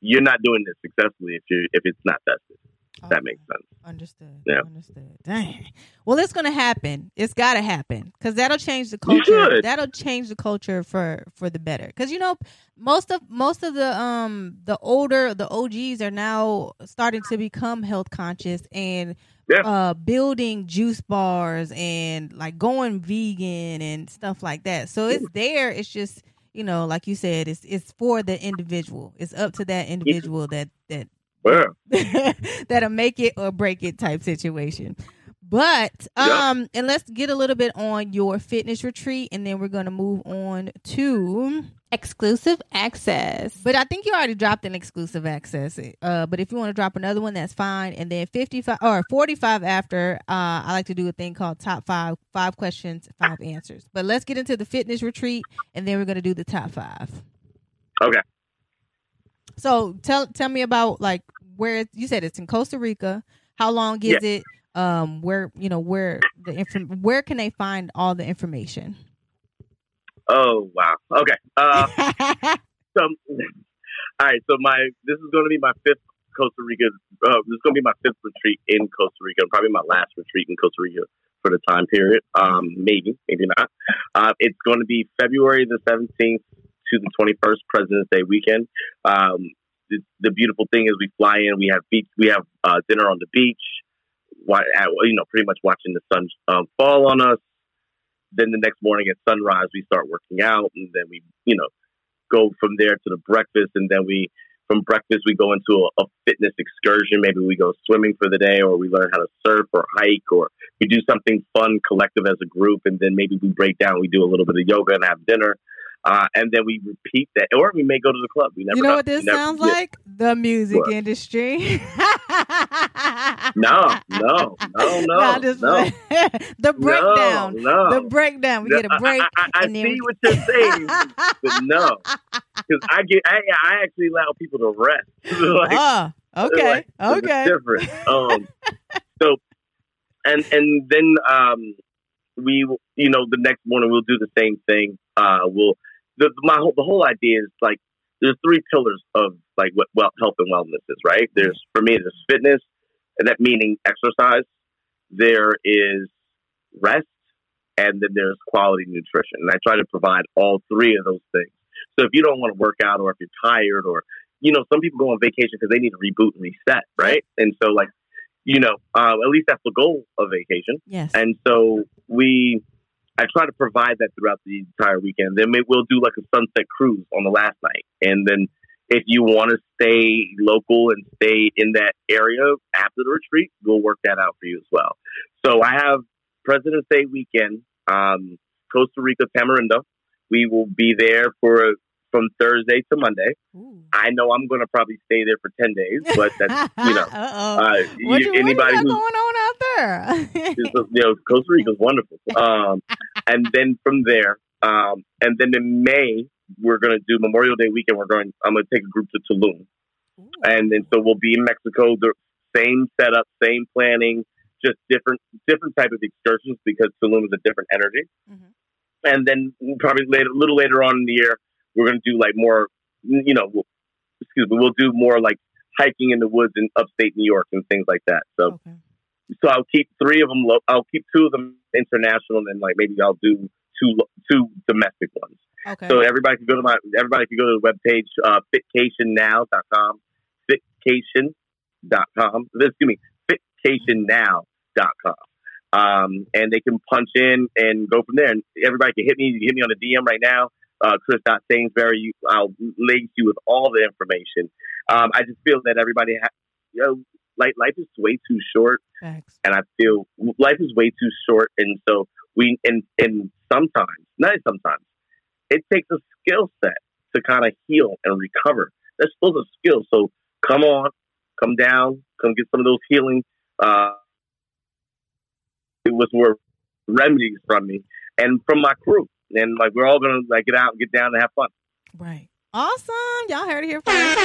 you're not doing this successfully if you if it's not tested. If that makes sense. Understood. Yeah. Understood. Dang. Well, it's gonna happen. It's gotta happen because that'll change the culture. That'll change the culture for for the better. Because you know, most of most of the um the older the OGs are now starting to become health conscious and Yeah. uh building juice bars and like going vegan and stuff like that. So it's there. It's just you know, like you said, it's it's for the individual. It's up to that individual that that Well, that'll make it or break it type situation. But Yeah. um and let's get a little bit on your fitness retreat and then we're gonna move on to Exclusive access. but I think you already dropped an exclusive access. Uh but if you want to drop another one, that's fine. And then fifty five or forty five after, uh I like to do a thing called top five five questions, five answers. But let's get into the fitness retreat and then we're gonna do the top five. okay. So tell tell me about like where you said it's in Costa Rica. How long is it? Um, where you know where the inform where can they find all the information? Oh wow. Okay. Uh, so, all right. So my this is going to be my fifth Costa Rica. Uh, this is going to be my fifth retreat in Costa Rica, probably my last retreat in Costa Rica for the time period. Um, maybe, maybe not. Uh, it's going to be February the seventeenth to the twenty first, President's Day weekend. Um, the, the beautiful thing is we fly in. We have beach. We have uh, dinner on the beach. You know, pretty much watching the sun um, fall on us. Then the next morning at sunrise, we start working out, and then we, you know, go from there to the breakfast, and then we from breakfast we go into a, a, fitness excursion. Maybe we go swimming for the day, or we learn how to surf or hike, or we do something fun collective as a group, and then maybe we break down. We do a little bit of yoga and have dinner, uh, and then we repeat that, or we may go to the club. We never. You know know. what this sounds like? The music What? industry. No, no, no, no, no. the breakdown. No, no. The breakdown. We No, get a break. I, I, I see we- what you're saying, but no, because I get, I, I actually allow people to rest. like, Ah, okay, like, okay. different. Um, so, and and then um, we, you know, the next morning we'll do the same thing. Uh, we'll the my whole the whole idea is like there's three pillars of like what well health and wellness is right. There's for me there's fitness, that meaning exercise. There is rest, and then there's quality nutrition. And I try to provide all three of those things. So if you don't want to work out, or if you're tired, or you know, some people go on vacation because they need to reboot and reset, right? And so like, you know, uh, at least that's the goal of vacation. Yes. And so we, I try to provide that throughout the entire weekend. Then we'll do like a sunset cruise on the last night. And then if you want to stay local and stay in that area after the retreat, we'll work that out for you as well. So I have President's Day weekend, um, Costa Rica, Tamarindo. We will be there for from Thursday to Monday. Ooh. I know I'm going to probably stay there for 10 days, but that's, you know, uh, what you, anybody who's going on out there, you know, Costa Rica's wonderful. Um, and then from there, um, and then in May, we're going to do Memorial Day weekend. We're going, I'm going to take a group to Tulum. And then so we'll be in Mexico, the same setup, same planning, just different, different type of excursions because Tulum is a different energy. Mhm. And then probably later, a little later on in the year, we're going to do like more, you know, we'll, excuse me, we'll do more like hiking in the woods in upstate New York and things like that. So, okay. so I'll keep three of them. Lo- I'll keep two of them international, and then like maybe I'll do two two domestic ones. Okay. So everybody can go to my everybody can go to the webpage uh, fitcationnow.com, fitcation.com. Excuse me, fitcationnow.com. Um, and they can punch in and go from there. And everybody can hit me. You can hit me on the DM right now. Uh, Chris Sainsbury. You, I'll link you with all the information. Um, I just feel that everybody, ha- you know, like life is way too short Facts. and I feel life is way too short, and so we and and sometimes, not sometimes, it takes a skill set to kind of heal and recover. That's still a skill. So come on, come down, come get some of those healing. Uh, it was more remedies from me and from my crew, and like we're all gonna like get out and get down and have fun. Right. Awesome. Y'all heard it here first.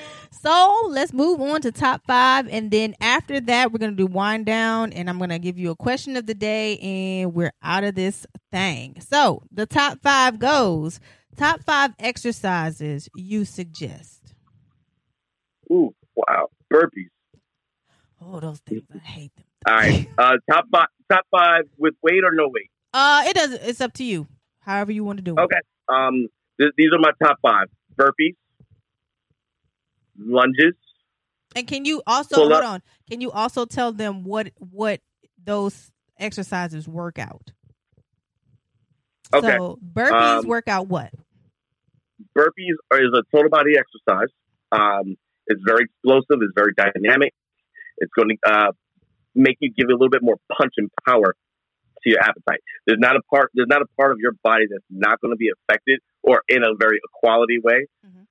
so let's move on to top five. And then after that, we're going to do wind down. And I'm going to give you a question of the day. And we're out of this thing. So the top five goes top five exercises you suggest. Ooh, wow, burpees. Oh, those things. I hate them. All right, uh, top five, top five with weight or no weight. Uh, it doesn't. It's up to you. However you want to do it. Okay. Um, th- these are my top five: burpees, lunges. And can you also hold up. on? Can you also tell them what what those exercises work out? Okay. So burpees Um, work out what? Burpees are, is a total body exercise. Um, it's very explosive. It's very dynamic. It's going to uh, make you give you a little bit more punch and power to your appetite. There's not a part. There's not a part of your body that's not going to be affected or in a very equality way. Mhm.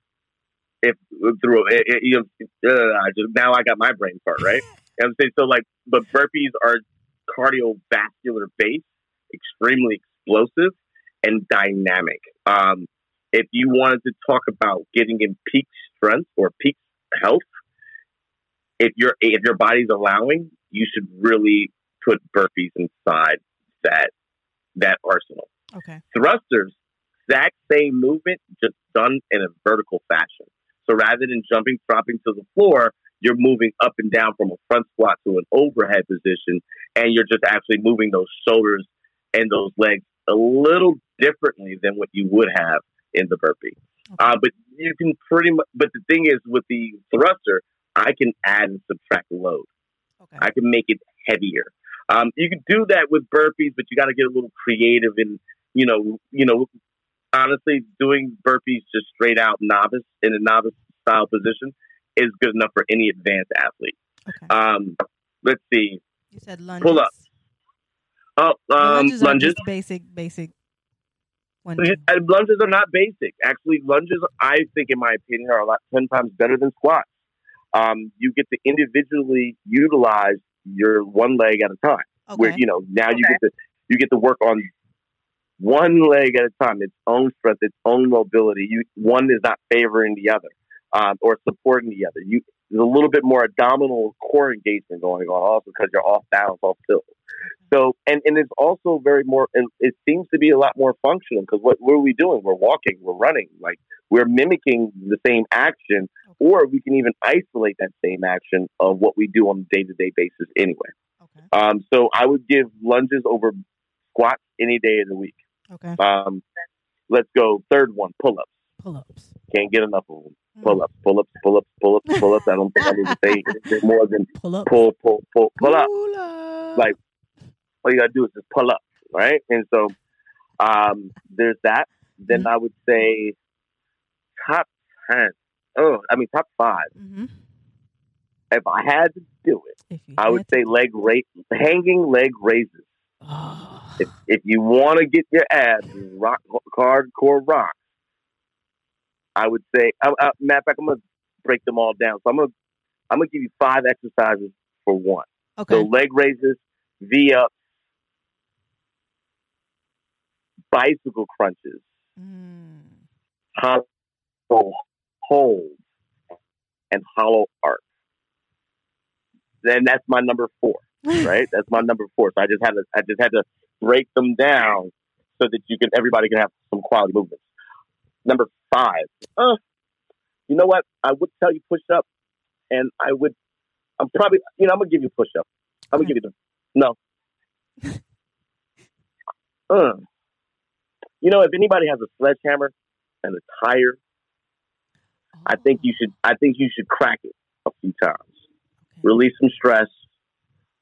If through it, it, you know, uh, I just now I got my brain part right. You know what I'm saying so like, but burpees are cardiovascular based, extremely explosive and dynamic. Um, if you wanted to talk about getting in peak strength or peak health, if your if your body's allowing, you should really put burpees inside that that arsenal. Okay. Thrusters, exact same movement, just done in a vertical fashion. So rather than jumping, dropping to the floor, you're moving up and down from a front squat to an overhead position, and you're just actually moving those shoulders and those legs a little differently than what you would have in the burpee. Uh, but you can pretty much. But the thing is, with the thruster, I can add and subtract load. Okay. I can make it heavier. Um, you can do that with burpees, but you got to get a little creative and you know, you know, honestly, doing burpees just straight out novice in a novice style position is good enough for any advanced athlete. Okay. Um, let's see. you said lunges. pull up. Oh, um, lunges. Lunges. basic, basic. One. And lunges are not basic. Actually, lunges, I think, in my opinion, are a lot ten times better than squats. Um, you get to individually utilize your one leg at a time. Where you know now you get to you get to work on one leg at a time, its own strength, its own mobility. You one is not favoring the other um, or supporting the other. You there's a little bit more abdominal core engagement going on, also because you're off balance, off tilt. So, and, and it's also very more, and it seems to be a lot more functional because what, what are we doing? We're walking, we're running, like we're mimicking the same action, or we can even isolate that same action of what we do on a day to day basis anyway. Okay. Um, so I would give lunges over squats any day of the week. Okay. Um, let's go. Third one, pull ups. Pull ups. Can't get enough of them. Pull ups, pull ups, pull ups, pull ups, pull ups. I don't think I need to say anything more than Pull up. pull, pull, pull, pull up. Pull up. Like, all you gotta do is just pull up, right? And so, um, there's that. Then Mhm. I would say top ten. Oh, I mean top five. hmm If I had to do it, I would say leg raise, hanging leg raises. Oh. If, if you want to get your abs rock hardcore rock, I would say. I, I, matter of fact, I'm gonna break them all down. So I'm gonna I'm gonna give you five exercises for one. Okay. So leg raises, V ups, bicycle crunches, Mm. hollow holds, and hollow arcs. Then that's my number four, right? that's my number four. So I just had to I just had to break them down so that you can everybody can have some quality movements. Number five, uh, you know what? I would tell you push up, and I would. I'm probably you know I'm gonna give you push up. I'm gonna Okay. give you the no. uh, you know, if anybody has a sledgehammer and a tire, I think you should. I think you should crack it a few times. Okay. Release some stress.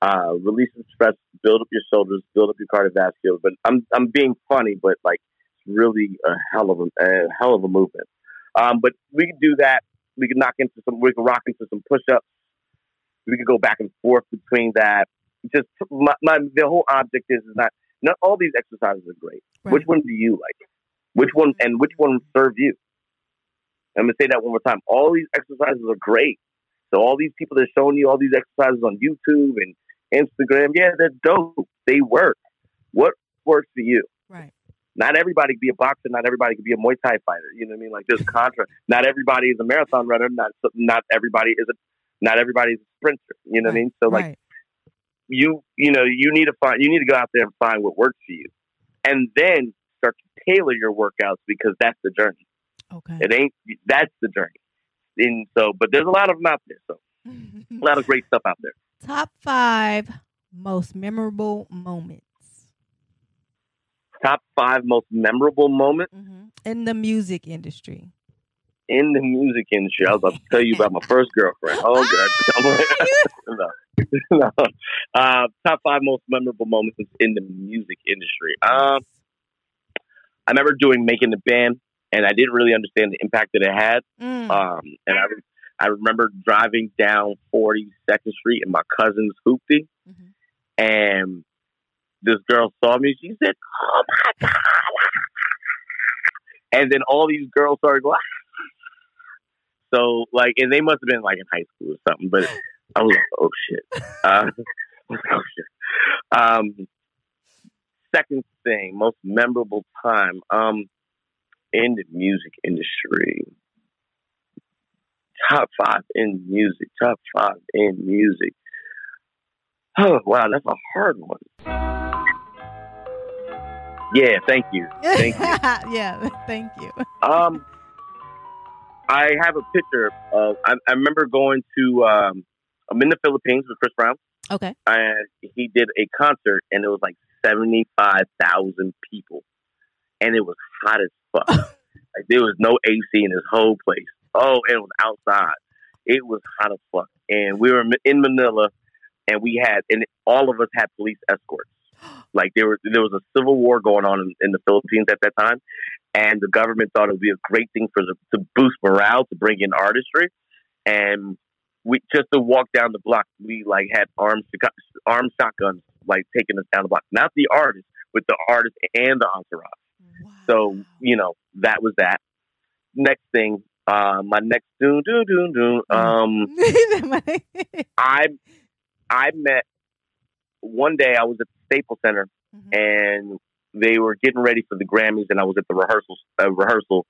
Uh, release some stress. Build up your shoulders. Build up your cardiovascular. But I'm I'm being funny, but like it's really a hell of a, a hell of a movement. Um, but we can do that. We can knock into some. We can rock into some push ups. We can go back and forth between that. Just my, my the whole object is, is not not all these exercises are great. Right. Which one do you like? Which one and which one serve you? I'm gonna say that one more time. All these exercises are great. So all these people that are showing you all these exercises on YouTube and Instagram, yeah, they're dope. They work. What works for you? Right. Not everybody can be a boxer. Not everybody can be a Muay Thai fighter. You know what I mean? Like there's contra. Not everybody is a marathon runner. Not not everybody is a not everybody is a sprinter. You know what I mean? So like right. you you know you need to find you need to go out there and find what works for you, and then start to tailor your workouts because that's the journey. Okay. It ain't that's the journey. And so, but there's a lot of them out there. So a lot of great stuff out there. Top five most memorable moments Top five most memorable moments mm-hmm. in the music industry. in the music industry. I was about to tell you about my first girlfriend. Oh, God. no. no. Uh, top five most memorable moments in the music industry. Um, I remember doing making the band, and I didn't really understand the impact that it had. Mm. Um, and I, I remember driving down 42nd Street in my cousin's hoopty, Mhm. and this girl saw me. She said, "Oh my god!" And then all these girls started going. So like, and they must have been like in high school or something. But I was like, "Oh shit!" Uh, oh shit. Um, second thing, most memorable time um, in the music industry. Top five in music. Top five in music. Oh wow, that's a hard one. Yeah, thank you. Thank you. yeah, thank you. Um, I have a picture of. I, I remember going to. Um, I'm in the Philippines with Chris Brown, Okay. and he did a concert, and it was like seventy five thousand people, and it was hot as fuck. like there was no AC in this whole place. Oh, and it was outside. It was hot as fuck, and we were in Manila, and we had, and all of us had police escorts. Like there was there was a civil war going on in, in the Philippines at that time, and the government thought it would be a great thing for the, to boost morale to bring in artistry, and we just to walk down the block, we like had armed armed shotguns like taking us down the block. Not the artist, but the artist and the entourage. So you know that was that. Next thing, uh, my next doon doon doon doon. Um, I I met one day. I was at the Staples Center Mhm. and they were getting ready for the Grammys, and I was at the rehearsal uh, rehearsal.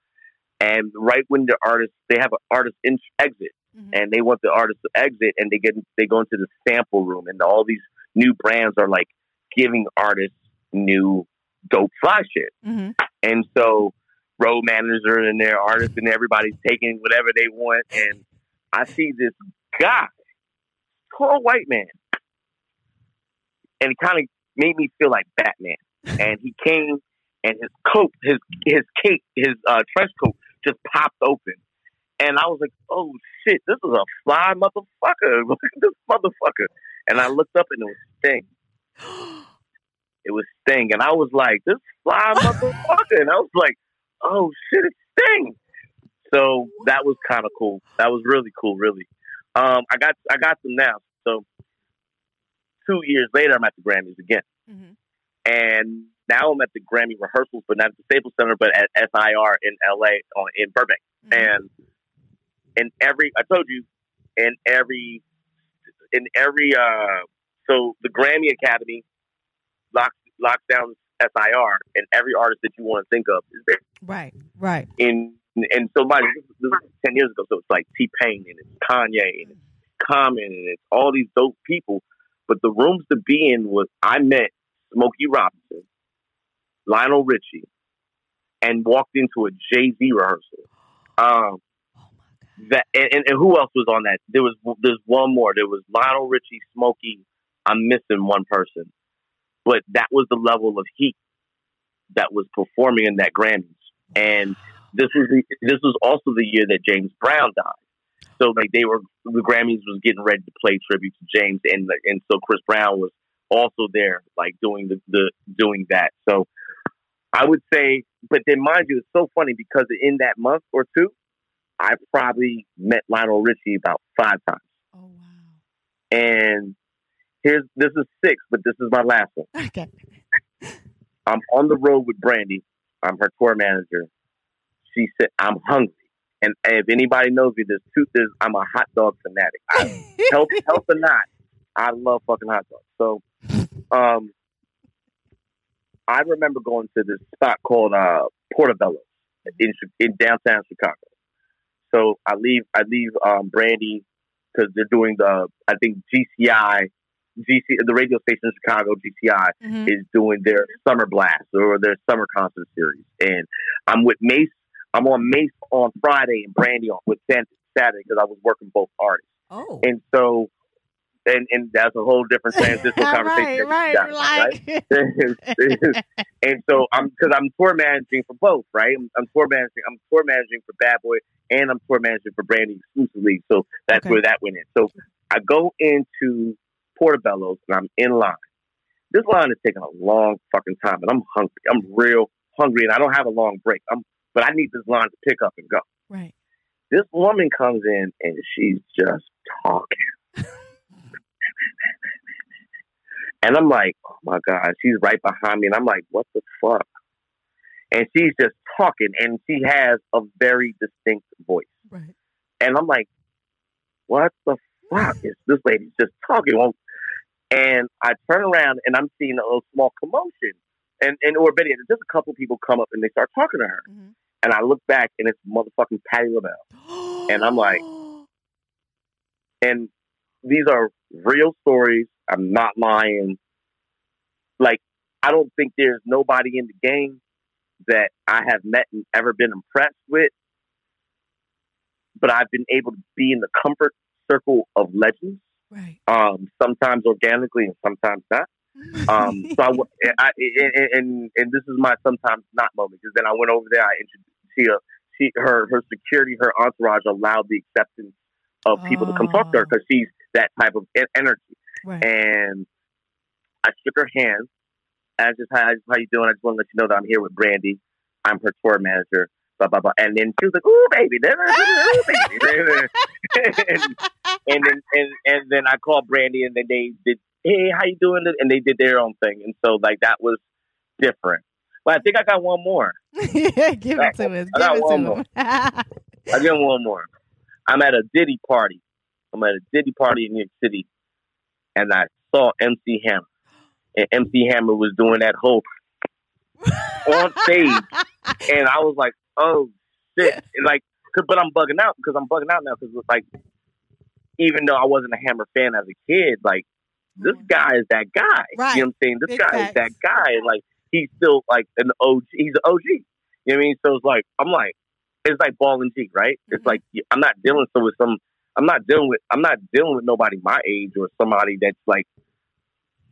And right when the artist, they have an artist in, exit, Mhm. and they want the artist to exit, and they get they go into the sample room, and all these new brands are like giving artists new dope fly shit. Mhm. And so road managers are in there, artists and everybody's taking whatever they want. And I see this guy, tall white man. And it kind of made me feel like Batman. And he came and his coat, his his cape, his uh, trench coat just popped open. And I was like, oh shit, this is a fly motherfucker. Look at this motherfucker. And I looked up and it was Sting. It was Sting. And I was like, this fly motherfucker. And I was like, oh shit, it's Sting. So that was kind of cool. That was really cool, really. Um, I got I got them now. So two years later, I'm at the Grammys again, mm-hmm. and now I'm at the Grammy rehearsals, but not at the Staples Center, but at SIR in LA, on, in Burbank. Mhm. And in every, I told you, in every, in every, uh, so the Grammy Academy locks locks down SIR, and every artist that you want to think of is there Right. Right. in and so my this is- this is ten years ago, so it's like T Pain and it's Kanye and it's Common and it's all these dope people. But the rooms to be in was I met Smokey Robinson, Lionel Richie, and walked into a Jay Z rehearsal. Um, Oh that and, and, and who else was on that? There was there's one more. There was Lionel Richie, Smokey. I'm missing one person, but that was the level of heat that was performing in that Grammys. And this was the, this was also the year that James Brown died. So like they were the Grammys was getting ready to play tribute to James, and and so Chris Brown was also there, like doing the, the doing that. So I would say, but then mind you, it's so funny because in that month or two, I probably met Lionel Richie about five times. Oh wow. And here's this is six, but this is my last one. Okay. I'm on the road with Brandy. I'm her tour manager. She said, "I'm hungry." And if anybody knows me, there's two. There's, I'm a hot dog fanatic. I, help health or not, I love fucking hot dogs. So, um, I remember going to this spot called uh, Portillo in in downtown Chicago. So I leave. I leave um, Brandy because they're doing the. I think GCI, GC, the radio station in Chicago, GCI Mhm. is doing their summer blast or their summer concert series, and I'm with Mase. I'm on Mase on Friday and Brandy on with Saturday because I was working both artists, Oh. and so, and and that's a whole different transitional conversation. right. Right. Like. and so I'm because I'm tour managing for both, right? I'm, I'm tour managing. I'm tour managing for Bad Boy, and I'm tour managing for Brandy exclusively. So that's Okay. where that went in. So I go into Portillo's and I'm in line. This line is taking a long fucking time, and I'm hungry. I'm real hungry, and I don't have a long break. I'm, but I need this line to pick up and go. right. This woman comes in and she's just talking. and I'm like, oh my God, she's right behind me. And I'm like, what the fuck? And she's just talking and she has a very distinct voice. Right. And I'm like, what the fuck is this lady's just talking? Well, and I turn around and I'm seeing a little small commotion. And, and or better yet, just a couple people come up and they start talking to her. Mhm. And I look back and it's motherfucking Patti LaBelle. And I'm like, and these are real stories. I'm not lying. Like I don't think there's nobody in the game that I have met and ever been impressed with, but I've been able to be in the comfort circle of legends. Right. Um, sometimes organically and sometimes not. Um, so I and, and and this is my sometimes not moment because then I went over there. I introduced she, uh, she her her security, her entourage allowed the acceptance of people to come talk to her Oh. because she's that type of energy. right. And I shook her hand. I just hi, just how you doing? I just want to let you know that I'm here with Brandy. I'm her tour manager. Blah blah blah. And then she was like, "Ooh, baby, ooh, baby." and, and then and and then I called Brandy, and then they did, "Hey, how you doing?" And they did their own thing, and so like that was different. But I think I got one more. Give it to us. I got one more. I got one more. I'm at a Diddy party. I'm at a Diddy party in New York City, and I saw MC Hammer. And MC Hammer was doing that whole on stage, and I was like, "Oh shit!" And like, 'cause- but I'm bugging out because I'm bugging out now because like, even though I wasn't a Hammer fan as a kid, like this guy is that guy. Right. You know what I'm saying? This Big guy facts. is that guy. Like he's still like an OG. He's an OG. You know what I mean? So it's like I'm like it's like ball and G, right? It's Mhm. like I'm not dealing so with some. I'm not dealing with. I'm not dealing with nobody my age or somebody that's like.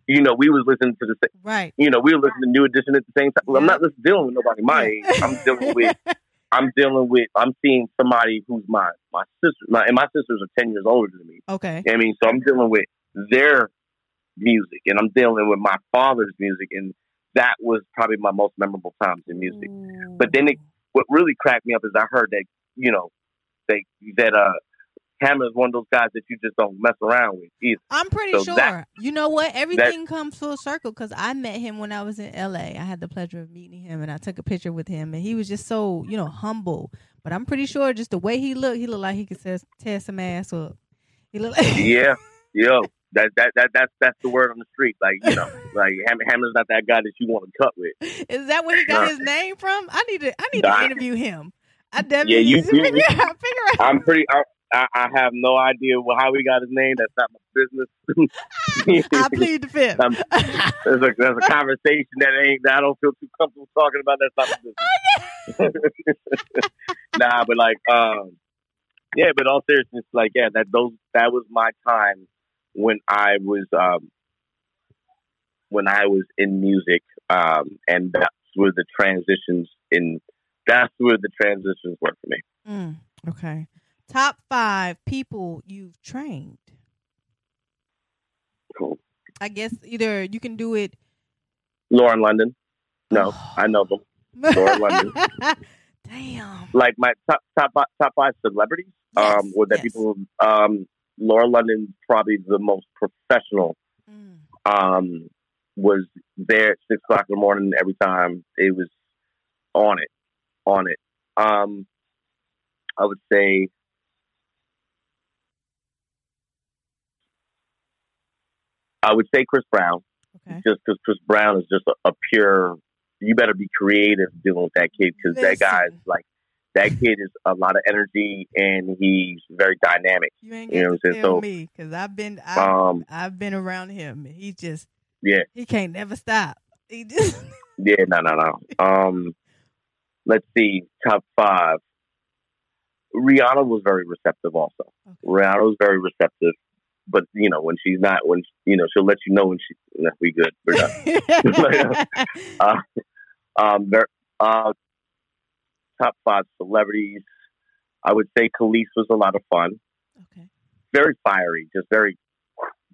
You know, we was listening to the. same, right. You know, we were listening to New Edition at the same time. Well, I'm not just dealing with nobody my age. I'm dealing with. I'm dealing with. I'm seeing somebody who's my my sister. My, and my sisters are ten years older than me. okay. I mean, so I'm dealing with their music, and I'm dealing with my father's music, and that was probably my most memorable times in music. But then it- What really cracked me up is I heard that you know they that uh Hammer is one of those guys that you just don't mess around with either. I'm pretty So sure. that- you know what? Everything comes full circle because I met him when I was in LA. I had the pleasure of meeting him and I took a picture with him and he was just so, you know, humble. But I'm pretty sure just the way he looked, he looked like he could tear, tear some ass up. He looked like Yeah, yo, that that that that's that's the word on the street. Like you know, like Hammer, Hammer's not that guy that you want to cut with. Is that where he got his name from? I need to I need Nah. to interview him. I definitely Yeah, you- need to you- figure out figure out I'm pretty. I, I have no idea how he got his name. That's not my business. I plead the fifth. Um, there's a there's a conversation that ain't that I don't feel too comfortable talking about. That's not my business. nah, but like, um, yeah, but all seriousness, like, yeah, that those that was my time when I was um when I was in music, um, and that's where the transitions in that's where the transitions were for me. Mm, okay. Top five people you've trained. Cool. I guess either you can do it. Lauren London, no, I know them. Lauren London. Damn. like my top top top five celebrities. Yes, um, or that yes. people. Um, Lauren London's probably the most professional. Mm, Um, was there at six o'clock in the morning every time. It was on it, on it. Um, I would say. I would say Chris Brown, okay. just because Chris Brown is just a, a pure. You better be creative dealing with that kid because that guy's Listen. like that kid is a lot of energy and he's very dynamic. You ain't You know what I'm saying? tell So- me because I've been I've, Um, I've been around him. He just yeah, he can't never stop. He just yeah, no, no, no. Um, let's see, top five. Rihanna was very receptive, also. Okay. Rihanna was very receptive, but you know when she's not, when you know she'll let you know when she. No, we good, we're done. uh, um, there, uh, top five celebrities. I would say Kelis was a lot of fun. okay. Very fiery, just very,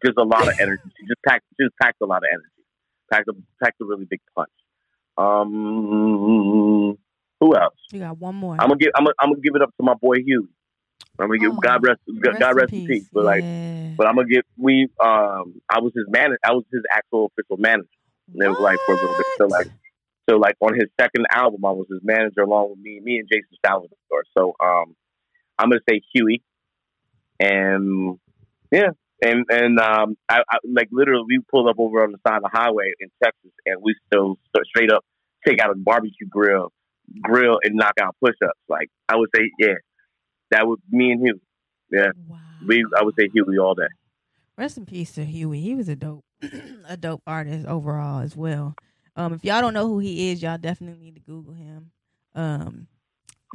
just a lot of energy. She just packed, just packed a lot of energy. Packed a, packed a really big punch. Um, who else? You got one more. I'm gonna give, I'm gonna, I'm gonna give it up to my boy Huey. I'm gonna give Oh, God rest, God rest in peace. But like, Yeah. but I'm gonna get we, um, I was his manager. I was his actual official manager. And it was like for a little bit. So like, so like on his second album, I was his manager along with me, me and Jason Salvador. So um, I'm gonna say Huey, and yeah, and and um, I, I like literally we pulled up over on the side of the highway in Texas, and we still straight up take out a barbecue grill, grill and knock out push ups. Like I would say, yeah, that was me and Huey. Yeah, Wow. we I would say Huey all day. Rest in peace to Huey. He was a dope, a dope artist overall as well. Um, if y'all don't know who he is, y'all definitely need to Google him. Um,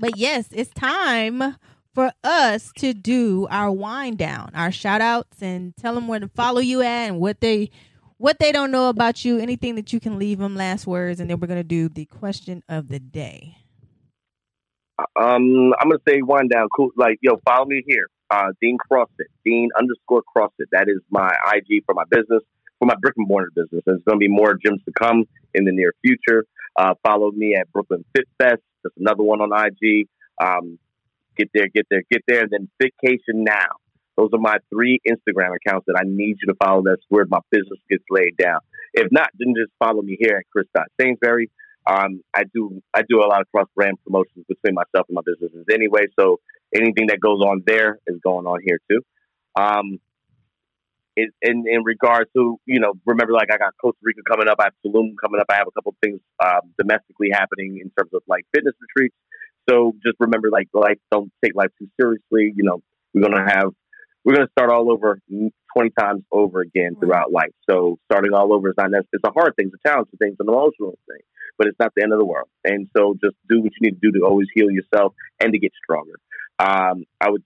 but yes, it's time for us to do our wind down, our shout outs, and tell them where to follow you at and what they what they don't know about you. Anything that you can leave them last words, and then we're gonna do the question of the day. Um, I'm gonna say wind down. Cool. Like, yo, follow me here. Uh, Dean CrossFit. Dean underscore CrossFit. That is my IG for my business, for my brick and mortar business. There's gonna be more gyms to come in the near future. Uh, follow me at Brooklyn Fit Fest. That's another one on IG. Um, get there, get there, get there. And then Vacation Now. Those are my three Instagram accounts that I need you to follow. That's where my business gets laid down. If not, then just follow me here at Chris Sainsbury. Um, I do I do a lot of cross brand promotions between myself and my businesses anyway. So anything that goes on there is going on here too. Um, it, in in regards to you know, remember like I got Costa Rica coming up, I have Tulum coming up, I have a couple of things um, domestically happening in terms of like fitness retreats. So just remember, like life, don't take life too seriously. You know, we're gonna have we're gonna start all over twenty times over again throughout life. So starting all over is not necessarily it's a hard thing, it's a challenging thing, it's an emotional thing, but it's not the end of the world. And so just do what you need to do to always heal yourself and to get stronger. Um, I would.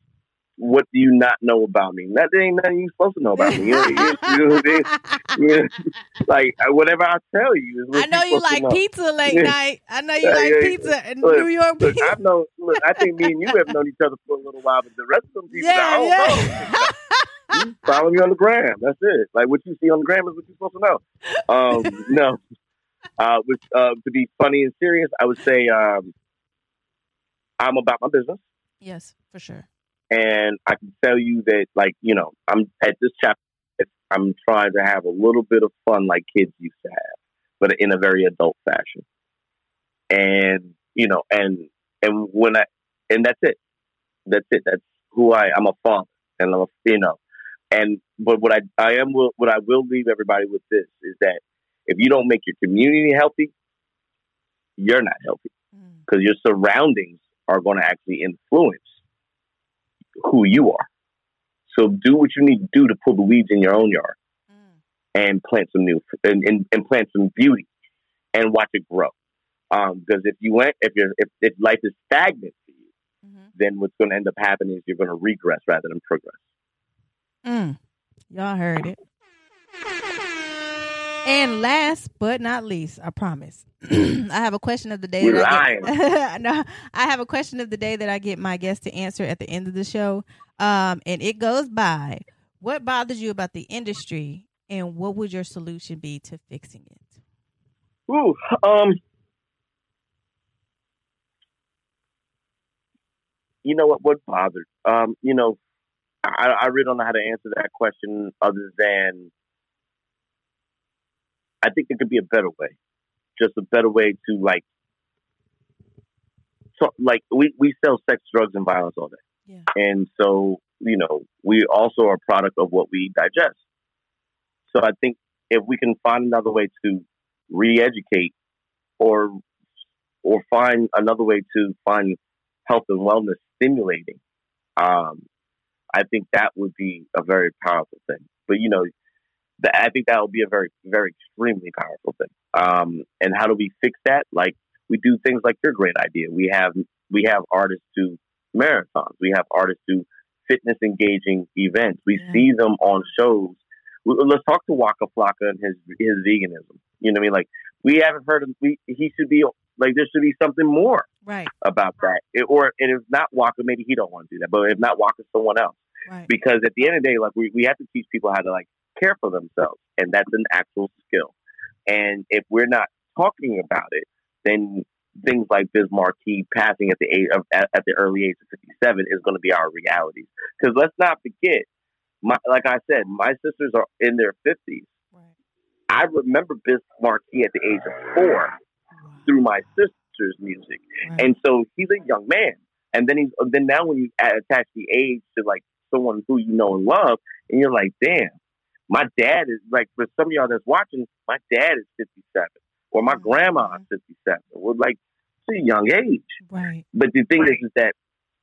What do you not know about me? That ain't nothing you're supposed to know about me. You know, you, you know what I mean? Like whatever I tell you is what I know you like know. pizza late night. I know you like pizza in Look, New York Look, pizza. I've known. Look, I think me and you have known each other for a little while, but the rest of them people, I Yeah, don't yeah. know. You follow me on the gram. That's it. Like what you see on the gram is what you're supposed to know. Um, no, uh, with, uh, to be funny and serious, I would say um, I'm about my business, yes, for sure. and I can tell you that, like you know, I'm at this chapter. I'm trying to have a little bit of fun, like kids used to have, but in a very adult fashion. And you know, and and when I and that's it. That's it. That's who I. I'm a father, and I'm a you know, and but what I I am will what I will leave everybody with this is that if you don't make your community healthy, you're not healthy Mm. because your surroundings are going to actually influence who you are. So do what you need to do to pull the weeds in your own yard Mm. and plant some new and, and, and plant some beauty and watch it grow. Um, because if you went, if you're, if, if life is stagnant for you, Mhm. then what's going to end up happening is you're going to regress rather than progress. Mm. Y'all heard it. And last but not least, I promise, I have a question of the day. You're that I, get, no, I have a question of the day that I get my guests to answer at the end of the show, um, and it goes by: What bothers you about the industry, and what would your solution be to fixing it? Ooh, um, you know what? What bothered? Um, you know, I, I really don't know how to answer that question other than I think there could be a better way, just a better way to like, so like we we sell sex, drugs, and violence all day, Yeah. and so you know we also are a product of what we digest. So I think if we can find another way to re-educate or or find another way to find health and wellness stimulating um, i think that would be a very powerful thing but you know that i think that will be a very very extremely powerful thing um, and how do we fix that like we do things like your great idea we have we have artists do marathons we have artists do fitness engaging events we Yeah. see them on shows let's talk to Waka Flocka and his his veganism. You know what I mean? Like we haven't heard of we he should be like there should be something more Right, about that. It, or and if not Waka, maybe he don't want to do that. But if not Waka, someone else. right. Because at the end of the day, like we, we have to teach people how to like care for themselves, and that's an actual skill. And if we're not talking about it, then things like Biz Markie passing at the age of at, at the early age of fifty seven is going to be our reality. Because let's not forget, my like I said, my sisters are in their fifties. right. I remember Biz Markie at the age of four through my sister's music. Right. And so he's a young man. And then he's then now when you attach the age to like someone who you know and love, and you're like, damn, my dad is like for some of y'all that's watching, my dad is 57 or my Mhm. grandma is 57. We're like, it's a young age. right. But the thing is, is that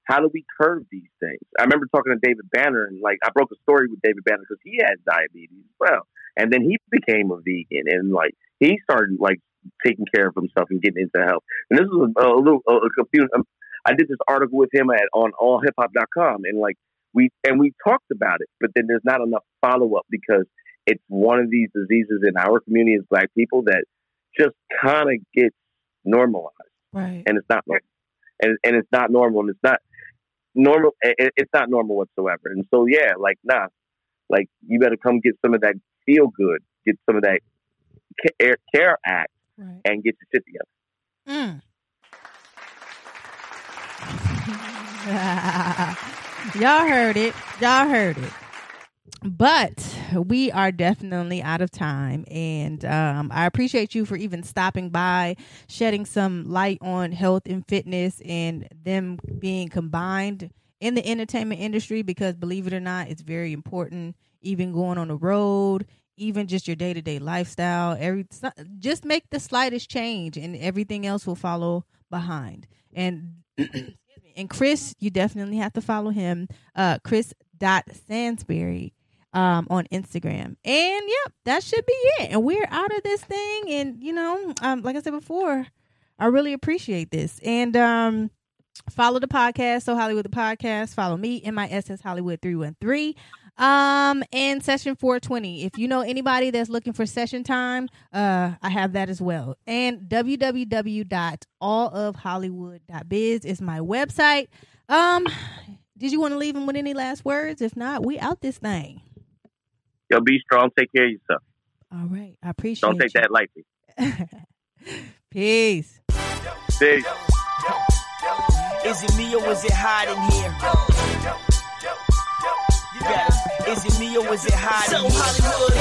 how do we curb these things? I remember talking to David Banner and like I broke a story with David Banner because he had diabetes as well, and then he became a vegan and like he started like taking care of himself and getting into health. And this was a, a little a, a confusing. Um, I did this article with him at on allhiphop.com and like we and we talked about it, but then there's not enough follow up because it's one of these diseases in our community as black people that just kind of gets normalized, Right. and it's not normal, and and it's not normal, and it's not normal. It, it's not normal whatsoever. And so yeah, like nah, like you better come get some of that feel good, get some of that care, care act, Right. and get your shit together. Mm. Y'all heard it. Y'all heard it. But we are definitely out of time. And um, I appreciate you for even stopping by, shedding some light on health and fitness and them being combined in the entertainment industry because believe it or not, it's very important. Even going on the road, even just your day to day lifestyle, every just make the slightest change and everything else will follow behind. And. And Chris, you definitely have to follow him. Uh Chris dot Sansbury um on Instagram. And yep, that should be it. And we're out of this thing. And you know, um, like I said before, I really appreciate this. And um follow the podcast, so Hollywood the podcast. Follow me, MISS Hollywood 313. Um, and session 420. If you know anybody that's looking for session time, uh, I have that as well. And www.allofhollywood.biz is my website. Um, did you want to leave them with any last words? If not, we out this thing. Yo, be strong. Take care of yourself. All right. I appreciate it. Don't take you. that lightly. Peace. Peace. Is it me or is it hot in here? It. Is it me or is it in here? Hollywood.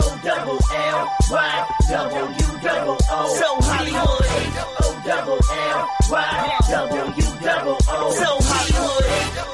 O double L Y W double O. So Hollywood. O double L Y W double O. So Hollywood.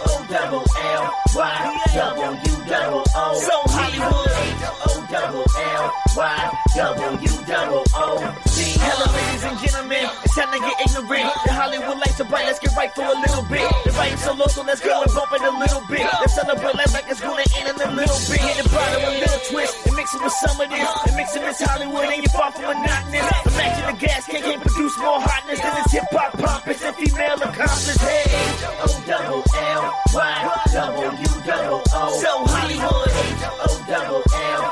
O double L Y W double O. So Hollywood. Double L Y double O. Hello, ladies and gentlemen. It's time to get ignorant. The Hollywood lights are bright. Let's get right for a little bit. The vibe's so low, so let's go and bump it a little bit. Let's celebrate life like it's gonna end in a little bit. Hit the bottom, a little twist, and mix it with some of this. And mix it with Hollywood, and you're far from monotonous. Imagine the gas can can't produce more hotness than this hip hop pompous and female accomplished. Hey, O double L Y W double O. So Hollywood. Double L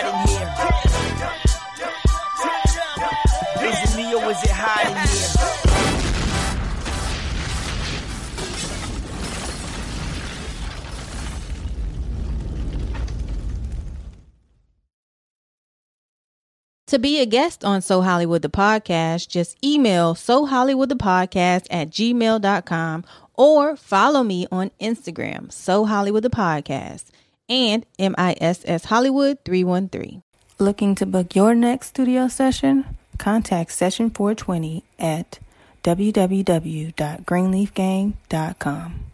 To be a guest on So Hollywood the Podcast, just email So Hollywood the Podcast at gmail.com or follow me on Instagram, So Hollywood the Podcast, and MISS Hollywood 313. Looking to book your next studio session? Contact Session 420 at www.greenleafgang.com.